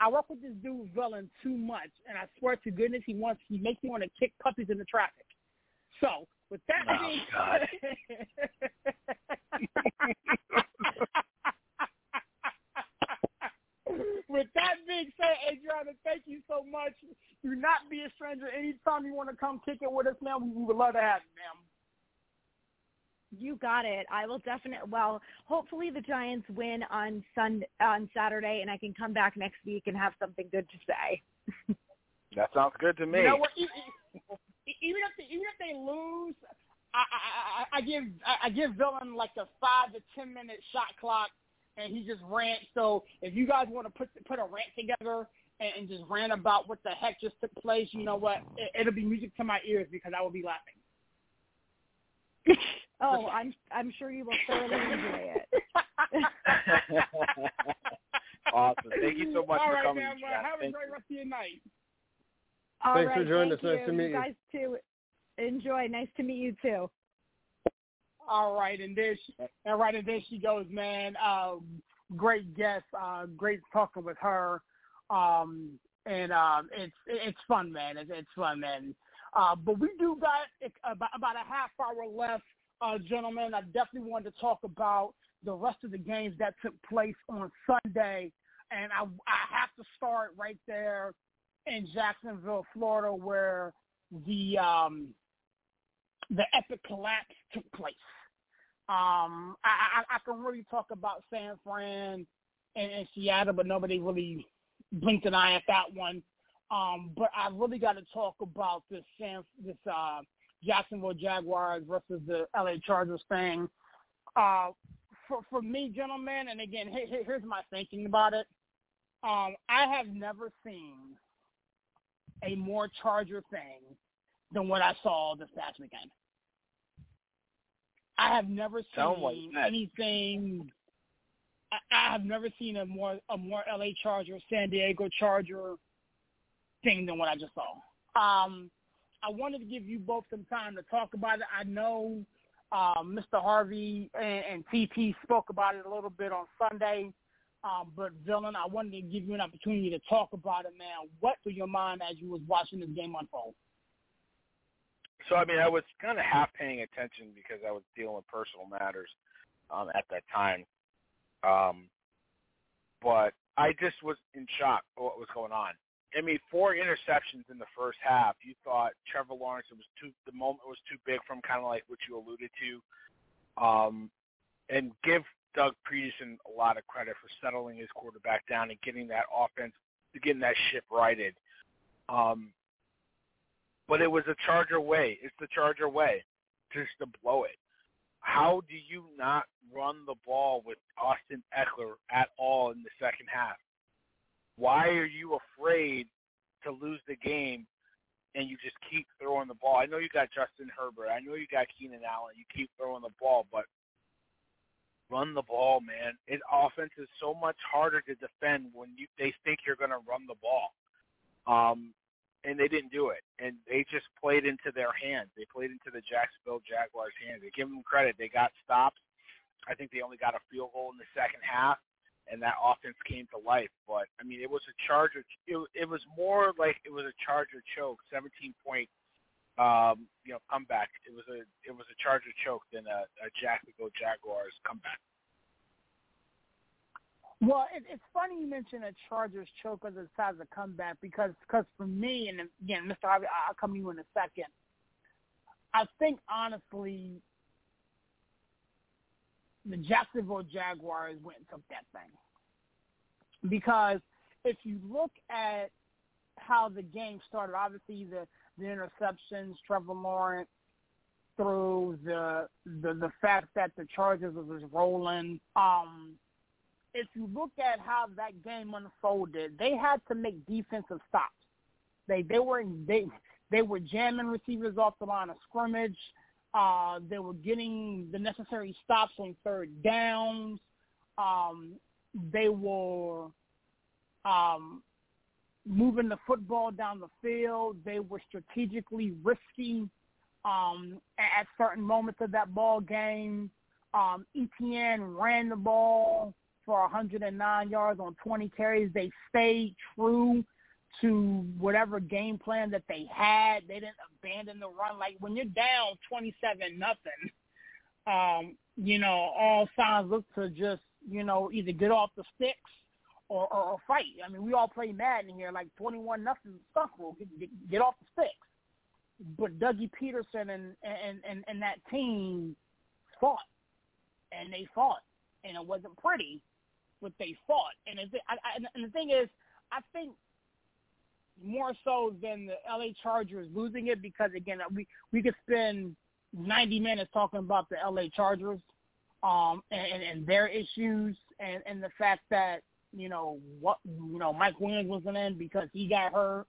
I work with this dude villain too much, and I swear to goodness, he wants, he makes me want to kick puppies in the traffic. So, with that Oh, being God. With that being said, Adrianna, thank you so much. Do not be a stranger. Anytime you want to come kick it with us, man, we, we would love to have you, ma'am. You got it. I will definitely. Well, hopefully the Giants win on Sun on Saturday, and I can come back next week and have something good to say. that sounds good to me. You know what? Even if they, even if they lose, I, I, I, I give I- I give Villain like a five to ten minute shot clock, and he just rants. So if you guys want to put put a rant together and, and just rant about what the heck just took place, you know what? It, it'll be music to my ears because I will be laughing. Oh, I'm I'm sure you will thoroughly enjoy it. awesome. Thank you so much All for right, coming. man. Well, Jack. have a great you. rest of your night. All Thanks for joining thank us. Nice you. to meet you you. guys too. Enjoy. Nice to meet you too. All right, and there she, and right, and there she goes, man. Um, great guest, uh, great talking with her, um, and um, it's it's fun, man. It's, it's fun, man. Uh, but we do got about, about a half hour left, uh, gentlemen. I definitely wanted to talk about the rest of the games that took place on Sunday, and I I have to start right there in Jacksonville, Florida, where the um, the epic collapse took place. Um, I, I, I can really talk about San Fran and, and Seattle, but nobody really blinked an eye at that one. Um, but I really got to talk about this San, this uh, Jacksonville Jaguars versus the LA Chargers thing. Uh, for for me, gentlemen, and again, here, here- here's my thinking about it. Um, I have never seen a more Charger thing than what I saw this past weekend. I have never seen anything. I, I have never seen a more a more LA Charger, San Diego Charger thing than what I just saw. Um, I wanted to give you both some time to talk about it. I know um, Mr. Harvey and, and TP spoke about it a little bit on Sunday. Um, but Villain, I wanted to give you an opportunity to talk about it, man. What through your mind as you was watching this game unfold? So I mean, I was kind of half paying attention because I was dealing with personal matters um, at that time. Um, but I just was in shock at what was going on. I mean, four interceptions in the first half. You thought Trevor Lawrence it was too the moment was too big from kind of like what you alluded to. Um, and give Doug Pederson a lot of credit for settling his quarterback down and getting that offense, getting that ship righted. Um, but it was a Charger way. It's the Charger way, just to blow it. How do you not run the ball with Austin Ekeler at all in the second half? Why are you afraid to lose the game and you just keep throwing the ball? I know you got Justin Herbert. I know you got Keenan Allen. You keep throwing the ball, but run the ball, man. It offense is so much harder to defend when you they think you're going to run the ball. Um, and they didn't do it, and they just played into their hands. They played into the Jacksonville Jaguars' hands. They give them credit. They got stops. I think they only got a field goal in the second half, and that offense came to life. But I mean, it was a Charger. It, it was more like it was a Charger choke, 17 point, um, you know, comeback. It was a it was a Charger choke than a, a Jacksonville Jaguars comeback. Well, it, it's funny you mention a Chargers choke as a size of comeback because cause for me, and again, Mr. Harvey, I'll come to you in a second. I think honestly, the Jacksonville Jaguars went and took that thing because if you look at how the game started, obviously the the interceptions, Trevor Lawrence through the the the fact that the Chargers was rolling. Um, if you look at how that game unfolded, they had to make defensive stops. They they were they they were jamming receivers off the line of scrimmage. Uh, they were getting the necessary stops on third downs. Um, they were um, moving the football down the field. They were strategically risky um, at certain moments of that ball game. Um, ETN ran the ball for 109 yards on 20 carries. They stayed true to whatever game plan that they had. They didn't abandon the run. Like when you're down 27 nothing, um, you know, all signs look to just, you know, either get off the sticks or, or, or fight. I mean, we all play Madden here, like 21 nothing stuff will get, get, get off the sticks. But Dougie Pederson and, and, and, and that team fought, and they fought, and it wasn't pretty what they fought. And, it, I, I, and the thing is, I think more so than the LA Chargers losing it because again we we could spend 90 minutes talking about the LA Chargers um and, and their issues and and the fact that you know what you know Mike Williams wasn't in because he got hurt.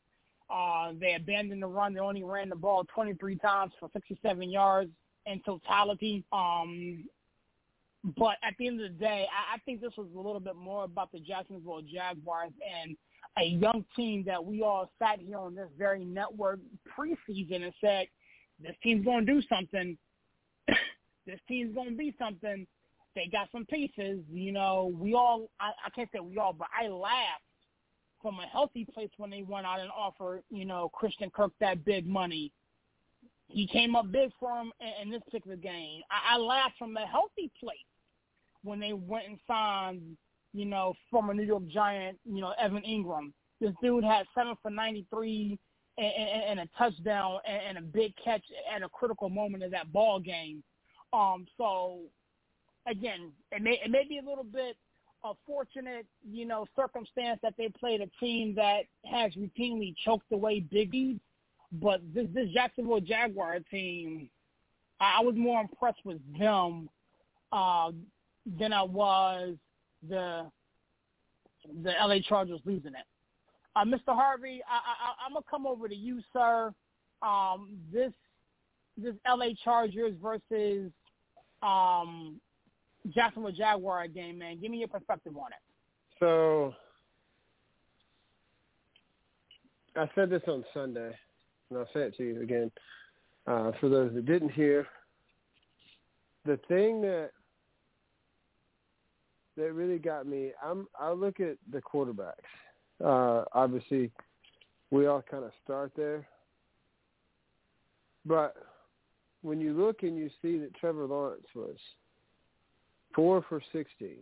Uh, they abandoned the run. They only ran the ball 23 times for 67 yards in totality. Um, but at the end of the day, I, I think this was a little bit more about the Jacksonville Jaguars and a young team that we all sat here on this very network preseason and said, this team's going to do something. this team's going to be something. They got some pieces. You know, we all, I, I can't say we all, but I laughed from a healthy place when they went out and offered, you know, Christian Kirk that big money. He came up big for him in, in this particular game. I, I laughed from a healthy place when they went and signed, you know, former New York Giant, you know, Evan Engram. This dude had seven for 93 and, and, and a touchdown and, and a big catch at a critical moment of that ball game. Um, so again, it may it may be a little bit a fortunate, you know, circumstance that they played a team that has routinely choked away biggies. But this this Jacksonville Jaguar team, I was more impressed with them uh, than I was the the LA Chargers losing it. Uh, Mr. Harvey, I, I, I'm gonna come over to you, sir. Um, this this LA Chargers versus um, Jacksonville Jaguar game, man. Give me your perspective on it. So I said this on Sunday, and I'll say it to you again. Uh, for those that didn't hear, the thing that that really got me. I'm I look at the quarterbacks. Uh, obviously, we all kind of start there, but when you look and you see that Trevor Lawrence was four for 60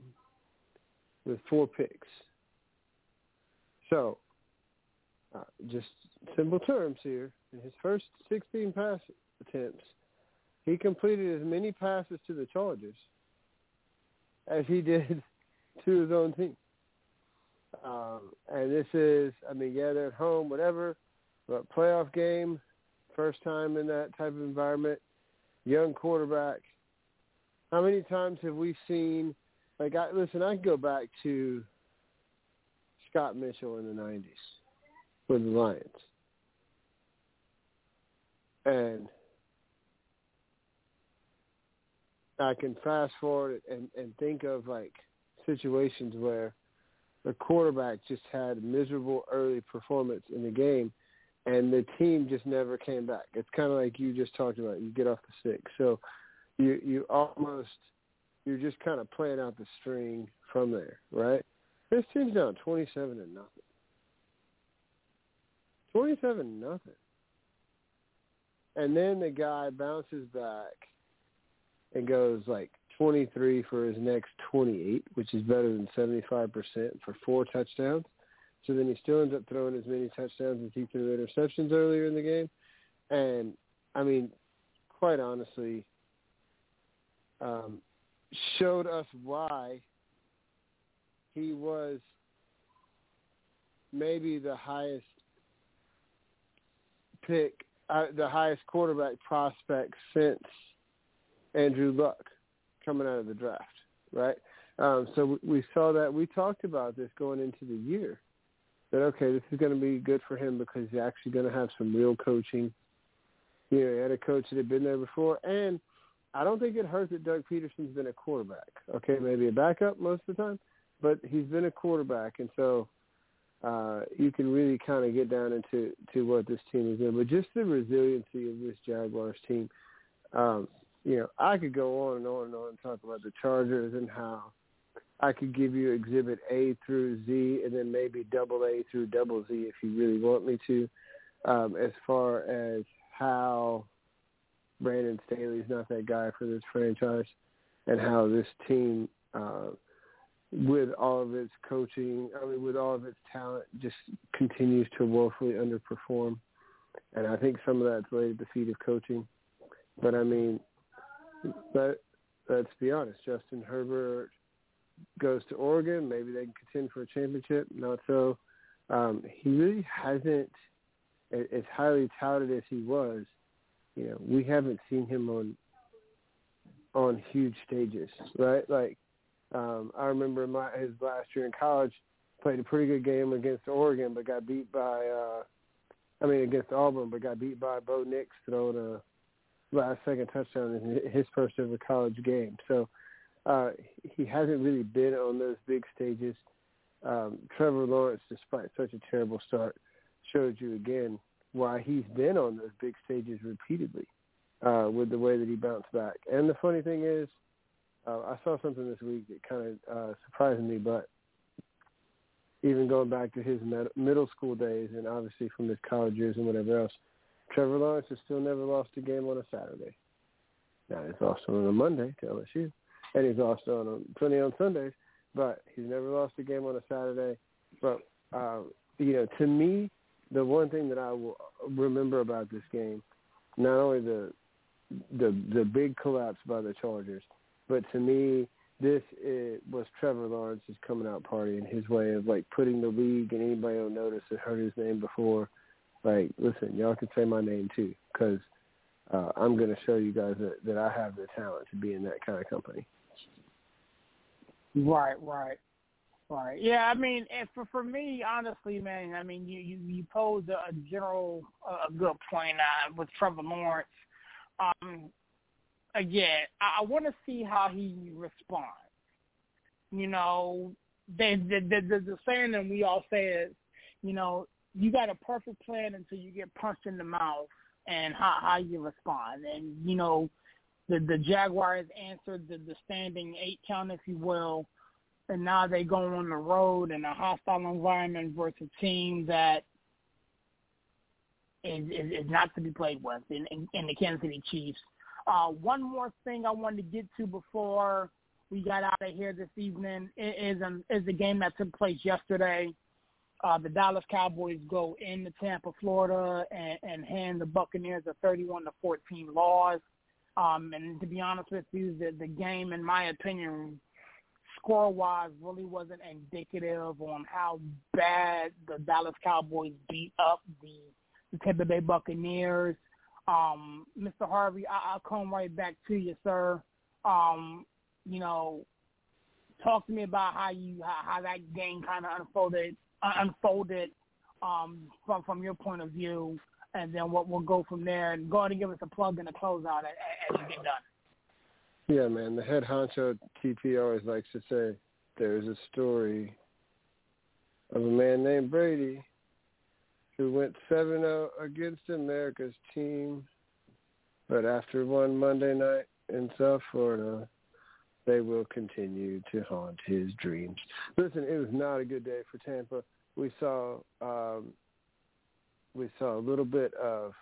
with four picks. So, uh, just simple terms here. In his first 16 pass attempts, he completed as many passes to the Chargers as he did to his own team. Um, and this is, I mean, yeah, they're at home, whatever, but playoff game, first time in that type of environment, young quarterback. How many times have we seen, like, I, listen, I can go back to Scott Mitchell in the 90s with the Lions. And I can fast forward and and think of like situations where the quarterback just had a miserable early performance in the game, and the team just never came back. It's kind of like you just talked about. You get off the sick, so you you almost you're just kind of playing out the string from there, right? This team's down twenty-seven to nothing. Twenty-seven nothing, and then the guy bounces back and goes like 23 for his next 28, which is better than 75% for four touchdowns. So then he still ends up throwing as many touchdowns as he threw interceptions earlier in the game. And, I mean, quite honestly, um, showed us why he was maybe the highest pick, uh, the highest quarterback prospect since Andrew Luck coming out of the draft, right? Um, so we saw that. We talked about this going into the year. That okay, this is going to be good for him because he's actually going to have some real coaching. You know, he had a coach that had been there before, and I don't think it hurts that Doug Pederson's been a quarterback. Okay, maybe a backup most of the time, but he's been a quarterback, and so uh, you can really kind of get down into to what this team is doing. But just the resiliency of this Jaguars team. Um, you know, I could go on and on and on and talk about the Chargers and how I could give you exhibit A through Z and then maybe double A through double Z if you really want me to, um, as far as how Brandon Staley's not that guy for this franchise and how this team, uh, with all of its coaching, I mean, with all of its talent, just continues to woefully underperform. And I think some of that's related to feet of coaching. But I mean, but let's be honest, Justin Herbert goes to Oregon. Maybe they can contend for a championship. Not so. Um, he really hasn't, as highly touted as he was. You know, we haven't seen him on on huge stages, right? Like um, I remember my his last year in college, played a pretty good game against Oregon, but got beat by. uh I mean, against Auburn, but got beat by Bo Nix throwing a last second touchdown in his first ever college game. So uh, he hasn't really been on those big stages. Um, Trevor Lawrence, despite such a terrible start, showed you again why he's been on those big stages repeatedly uh, with the way that he bounced back. And the funny thing is, uh, I saw something this week that kind of uh, surprised me, but even going back to his med- middle school days and obviously from his college years and whatever else, Trevor Lawrence has still never lost a game on a Saturday. Now he's lost on a Monday to LSU, and he's lost on a, plenty on Sundays, but he's never lost a game on a Saturday. But uh, you know, to me, the one thing that I will remember about this game, not only the the the big collapse by the Chargers, but to me, this was Trevor Lawrence's coming out party and his way of like putting the league and anybody on notice that heard his name before like, listen, y'all can say my name too, because uh, I'm going to show you guys that, that I have the talent to be in that kind of company. Right, right, right. Yeah, I mean, for for me, honestly, man, I mean, you you, you posed a, general a good point uh, with Trevor Lawrence. Um, again, I, I want to see how he responds. You know, the the the, the, the saying that we all say is, you know, you got a perfect plan until you get punched in the mouth and how how you respond. And you know, the the Jaguars answered the the standing eight count, if you will, and now they go on the road in a hostile environment versus a team that is is, is not to be played with in, in, in the Kansas City Chiefs. Uh, one more thing I wanted to get to before we got out of here this evening is um, is the game that took place yesterday uh, the Dallas Cowboys go into Tampa, Florida, and, and hand the Buccaneers a 31 to 14 loss. Um, and to be honest with you, the, the game, in my opinion, score-wise, really wasn't indicative on how bad the Dallas Cowboys beat up the, the Tampa Bay Buccaneers. Um, Mr. Harvey, I, I'll come right back to you, sir. Um, you know, talk to me about how you how, how that game kind of unfolded unfolded um, from from your point of view, and then what we'll go from there. And go ahead and give us a plug and a closeout as, as you get done. Yeah, man. The head honcho TP always likes to say there's a story of a man named Brady who went 7-0 against America's team, but after one Monday night in South Florida, they will continue to haunt his dreams. Listen, it was not a good day for Tampa. We saw um, we saw a little bit of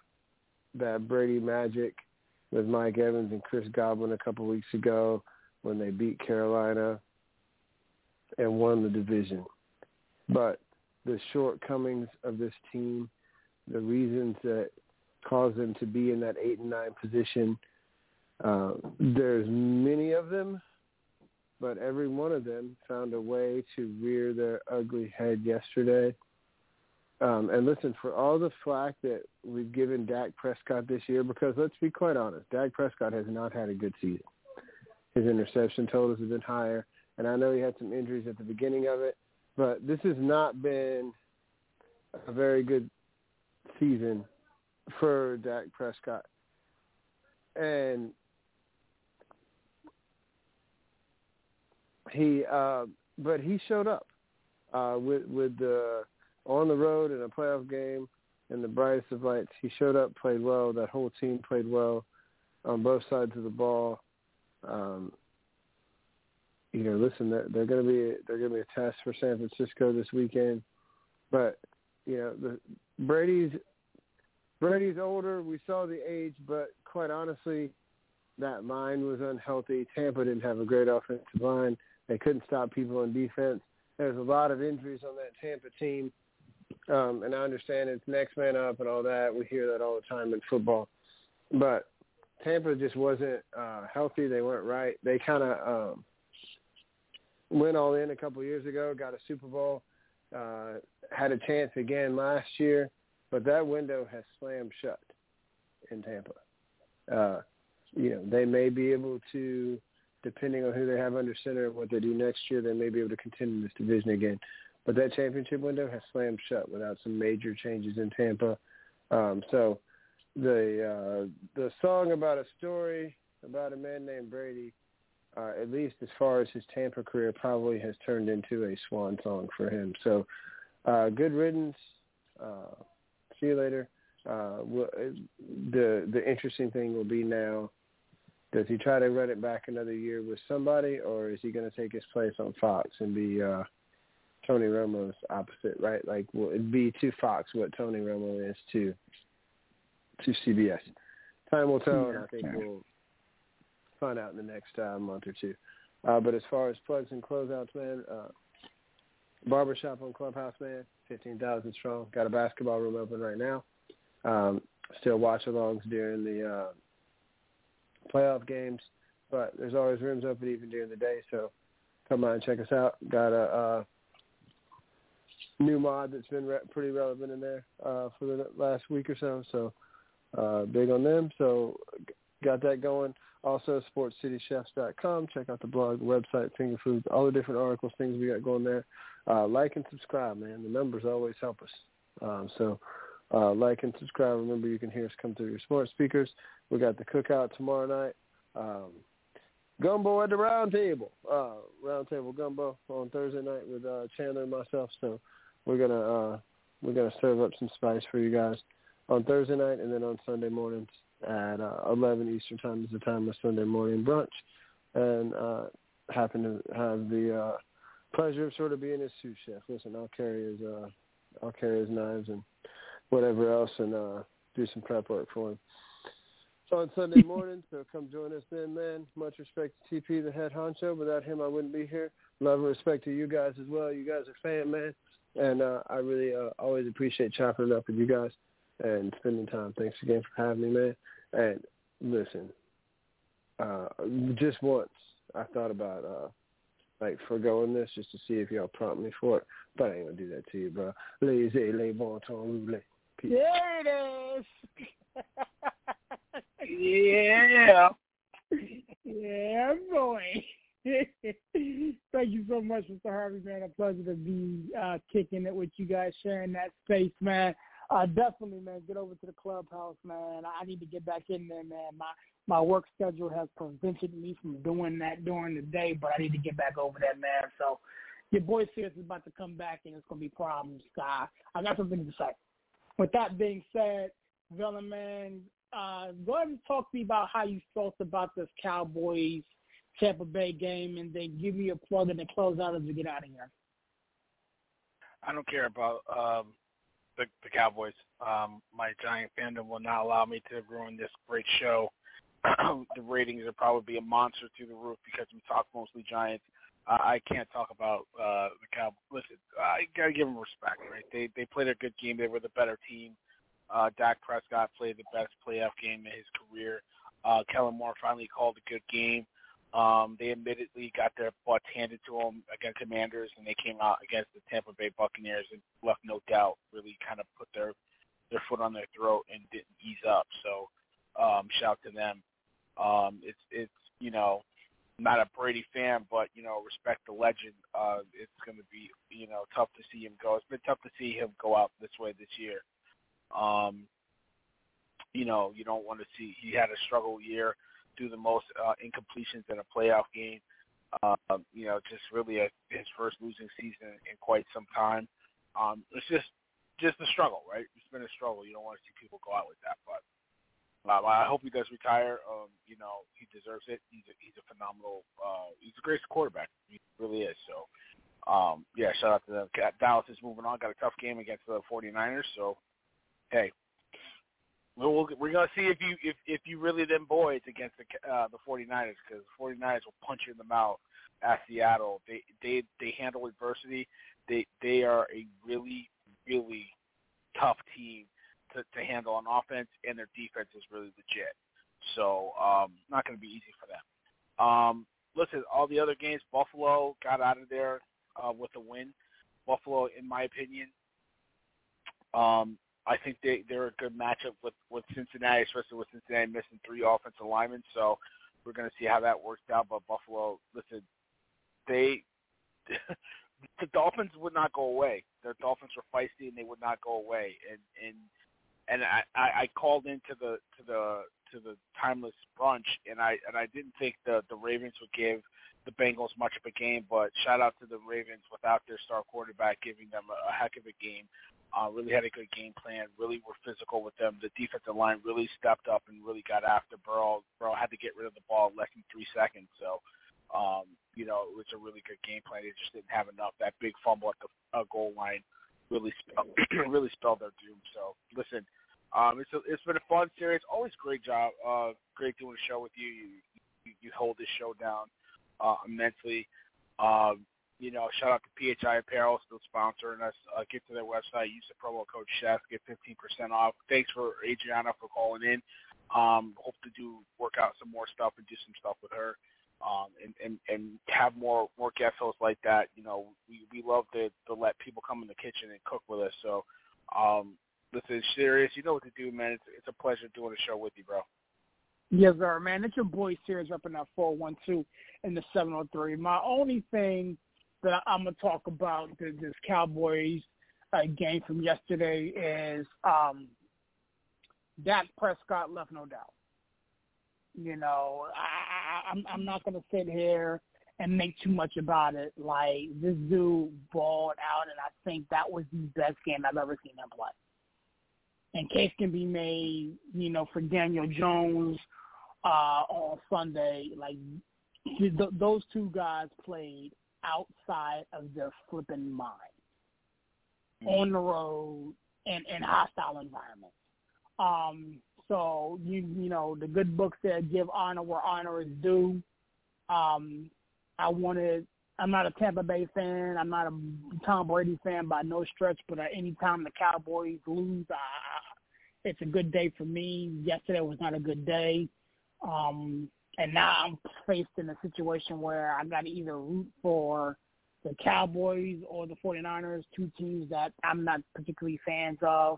that Brady magic with Mike Evans and Chris Godwin a couple weeks ago when they beat Carolina and won the division. But the shortcomings of this team, the reasons that cause them to be in that eight and nine position, uh, there's many of them, but every one of them found a way to rear their ugly head yesterday. Um, and listen, for all the flack that we've given Dak Prescott this year, because let's be quite honest, Dak Prescott has not had a good season. His interception totals have been higher, and I know he had some injuries at the beginning of it, but this has not been a very good season for Dak Prescott. And he uh but he showed up uh with with the on the road in a playoff game in the brightest of lights. He showed up, played well. That whole team played well on both sides of the ball. Um, you know, listen, they're, they're going to be they're going to be a test for San Francisco this weekend, but you know, the Brady's Brady's older. We saw the age, but quite honestly, that line was unhealthy. Tampa didn't have a great offensive line. They couldn't stop people on defense. There's a lot of injuries on that Tampa team, um, and I understand it's next man up and all that. We hear that all the time in football, but Tampa just wasn't uh, healthy. They weren't right. They kind of um, went all in a couple of years ago, got a Super Bowl, uh, had a chance again last year, but that window has slammed shut in Tampa. Uh, you know, they may be able to, depending on who they have under center and what they do next year, they may be able to continue this division again. But that championship window has slammed shut without some major changes in Tampa. Um, so the uh, the song about a story about a man named Brady uh, at least as far as his Tampa career, probably has turned into a swan song for him. So, uh, good riddance. Uh, see you later. Uh, the the interesting thing will be now: does he try to run it back another year with somebody, or is he going to take his place on Fox and be uh, Tony Romo's opposite? Right? Like, will it be to Fox what Tony Romo is to to CBS? Time will tell, and I think we'll find out in the next uh, month or two. Uh, but as far as plugs and closeouts, man, uh, barbershop on Clubhouse, man, 15,000 strong. Got a basketball room open right now. Um, still watch-alongs during the uh, playoff games, but there's always rooms open even during the day. So come on and check us out. Got a uh, new mod that's been re- pretty relevant in there uh, for the last week or so. So uh, big on them. So got that going. Also, sportscitychefs.com. Check out the blog, the website, Finger Foods, all the different articles, things we got going there. Uh, like and subscribe, man. The numbers always help us. Um, so uh, like and subscribe. Remember, you can hear us come through your smart speakers. We got the cookout tomorrow night. Um, gumbo at the round table. Uh, round table gumbo on Thursday night with uh, Chandler and myself. So we're gonna uh, we're gonna serve up some spice for you guys on Thursday night, and then on Sunday mornings at uh, 11 Eastern Time is the time of Sunday morning brunch, and uh, happen to have the uh, pleasure of sort of being his sous chef. Listen, I'll carry his uh, I'll carry his knives and whatever else, and uh, do some prep work for him. So on Sunday morning, so come join us then, man. Much respect to TP, the head honcho. Without him, I wouldn't be here. Love and respect to you guys as well. You guys are fan, man. And uh, I really uh, always appreciate chopping it up with you guys and spending time. Thanks again for having me, man. And listen, uh, just once I thought about uh, like foregoing this just to see if y'all prompt me for it, but I ain't gonna do that to you, bro. Laissez les bon temps rouler. There it is. Yeah. yeah, boy. Thank you so much, Mr. Harvey, man. A pleasure to be uh, kicking it with you guys, sharing that space, man. Uh, definitely, man. Get over to the clubhouse, man. I need to get back in there, man. My my work schedule has prevented me from doing that during the day, but I need to get back over that, man. So your boy Serious is about to come back, and it's to be problems. guy. I got something to say. With that being said, Villain Man, uh, go ahead and talk to me about how you felt about this Cowboys Tampa Bay game, and then give me a plug and then close out as we get out of here. I don't care about um, the, the Cowboys. Um, my Giant fandom will not allow me to ruin this great show. the ratings will probably be a monster through the roof because we talk mostly Giants. Uh, I can't talk about uh, the Cowboys. Listen, I gotta give them respect, right? They they played a good game. They were the better team. Uh, Dak Prescott played the best playoff game in his career. Uh, Kellen Moore finally called a good game. Um, they admittedly got their butts handed to them against Commanders, and they came out against the Tampa Bay Buccaneers and left no doubt. Really kind of put their their foot on their throat and didn't ease up. So um, shout to them. Um, it's it's you know not a Brady fan, but you know respect the legend. Uh, it's going to be you know tough to see him go. It's been tough to see him go out this way this year. Um, you know you don't want to see he had a struggle year do the most uh, incompletions in a playoff game. Um, you know, just really a, his first losing season in quite some time. Um, it's just just a struggle, right? It's been a struggle. You don't want to see people go out with that, but um, I hope he does retire. Um, you know, he deserves it. He's a, he's a phenomenal. Uh, he's a great quarterback. He really is. So, um, yeah, shout out to them. Dallas is moving on. Got a tough game against the 49ers. So, hey, we'll, we're gonna see if you if if you really them boys against the uh, the 49ers because the 49ers will punch you in the mouth at Seattle. They they they handle adversity. They they are a really really tough team to, to handle on offense, and their defense is really legit. So um, not going to be easy for them. Um, listen, all the other games, Buffalo got out of there uh, with a win. Buffalo, in my opinion, um, I think they they're a good matchup with with Cincinnati, especially with Cincinnati missing three offensive linemen. So we're going to see how that works out. But Buffalo, listen, they the Dolphins would not go away. The Dolphins were feisty and they would not go away. And and and I, I, called into the to the to the timeless brunch and I and I didn't think the the Ravens would give the Bengals much of a game, but shout out to the Ravens without their star quarterback giving them a, a heck of a game. Uh, really had a good game plan. Really were physical with them. The defensive line really stepped up and really got after Burrow. Burrow had to get rid of the ball less than three seconds. So, um, you know, it was a really good game plan. They just didn't have enough. That big fumble at the uh, goal line really spelled, really spelled their doom. So, listen, um, it's a, it's been a fun series. Always great job. Uh, great doing a show with you. You you, you hold this show down uh, immensely. Um, you know, shout out to PHI Apparel, still sponsoring us. Uh, get to their website, use the promo code CHEF, get 15% off. Thanks for Adrianna for calling in. Um, hope to do work out some more stuff and do some stuff with her, um, and, and and have more more guest hosts like that. You know, we we love to to let people come in the kitchen and cook with us. So, um, listen, serious, you know what to do, man. It's it's a pleasure doing a show with you, bro. Yes, sir, man. It's your boy up in that 412 in the 703. My only thing that I'm gonna talk about this Cowboys uh, game from yesterday is um, Dak Prescott left no doubt. You know, I, I, I'm I'm not gonna sit here and make too much about it. Like this dude balled out, and I think that was the best game I've ever seen him play. And case can be made, you know, for Daniel Jones uh, on Sunday. Like th- those two guys played outside of their flipping mind mm-hmm. on the road and in hostile environments. Um, so you you know the good book said give honor where honor is due. Um, I wanted. I'm not a Tampa Bay fan. I'm not a Tom Brady fan by no stretch. But uh, anytime the Cowboys lose, I, it's a good day for me. Yesterday was not a good day. Um, and now I'm faced in a situation where I've got to either root for the Cowboys or the 49ers, two teams that I'm not particularly fans of.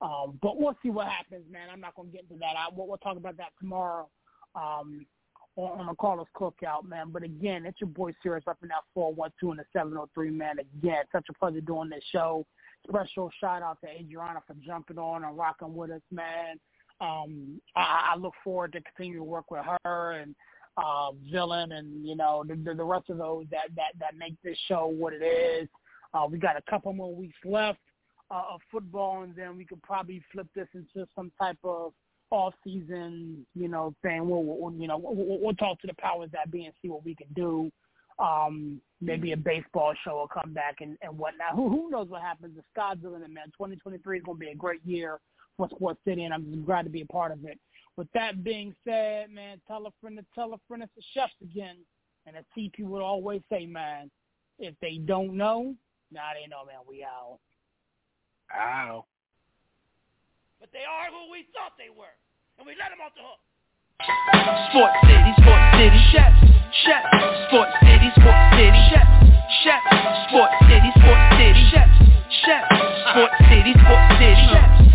Um, but we'll see what happens, man. I'm not going to get into that. I, we'll, we'll talk about that tomorrow um, on, on the Carlos Cookout, man. But again, it's your boy Serious up in that 412 and the 703, man. Again, such a pleasure doing this show. Special shout out to Adrianna for jumping on and rocking with us, man. Um, I, I look forward to continue to work with her and uh, Villain and you know the, the rest of those that that that make this show what it is. Uh, we got a couple more weeks left uh, of football, and then we could probably flip this into some type of off-season, you know, thing. We'll, we'll you know we'll, we'll talk to the powers that be and see what we can do. Um, maybe a baseball show will come back and, and whatnot. Who who knows what happens? The sky's the limit, man. 2023 is going to be a great year for Sports City, and I'm just glad to be a part of it. With that being said, man, tell a friend to tell a friend it's the chefs again. And as TP would always say, man, if they don't know, now they know, man, we out. Ow. But they are who we thought they were. And we let them off the hook. Sports City, Sports City, chefs, chefs. Sports City, Sports City, chefs, chefs. Sports City, Sports City, chefs, chefs. Sports City, Sports City, chefs.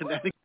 Connecticut.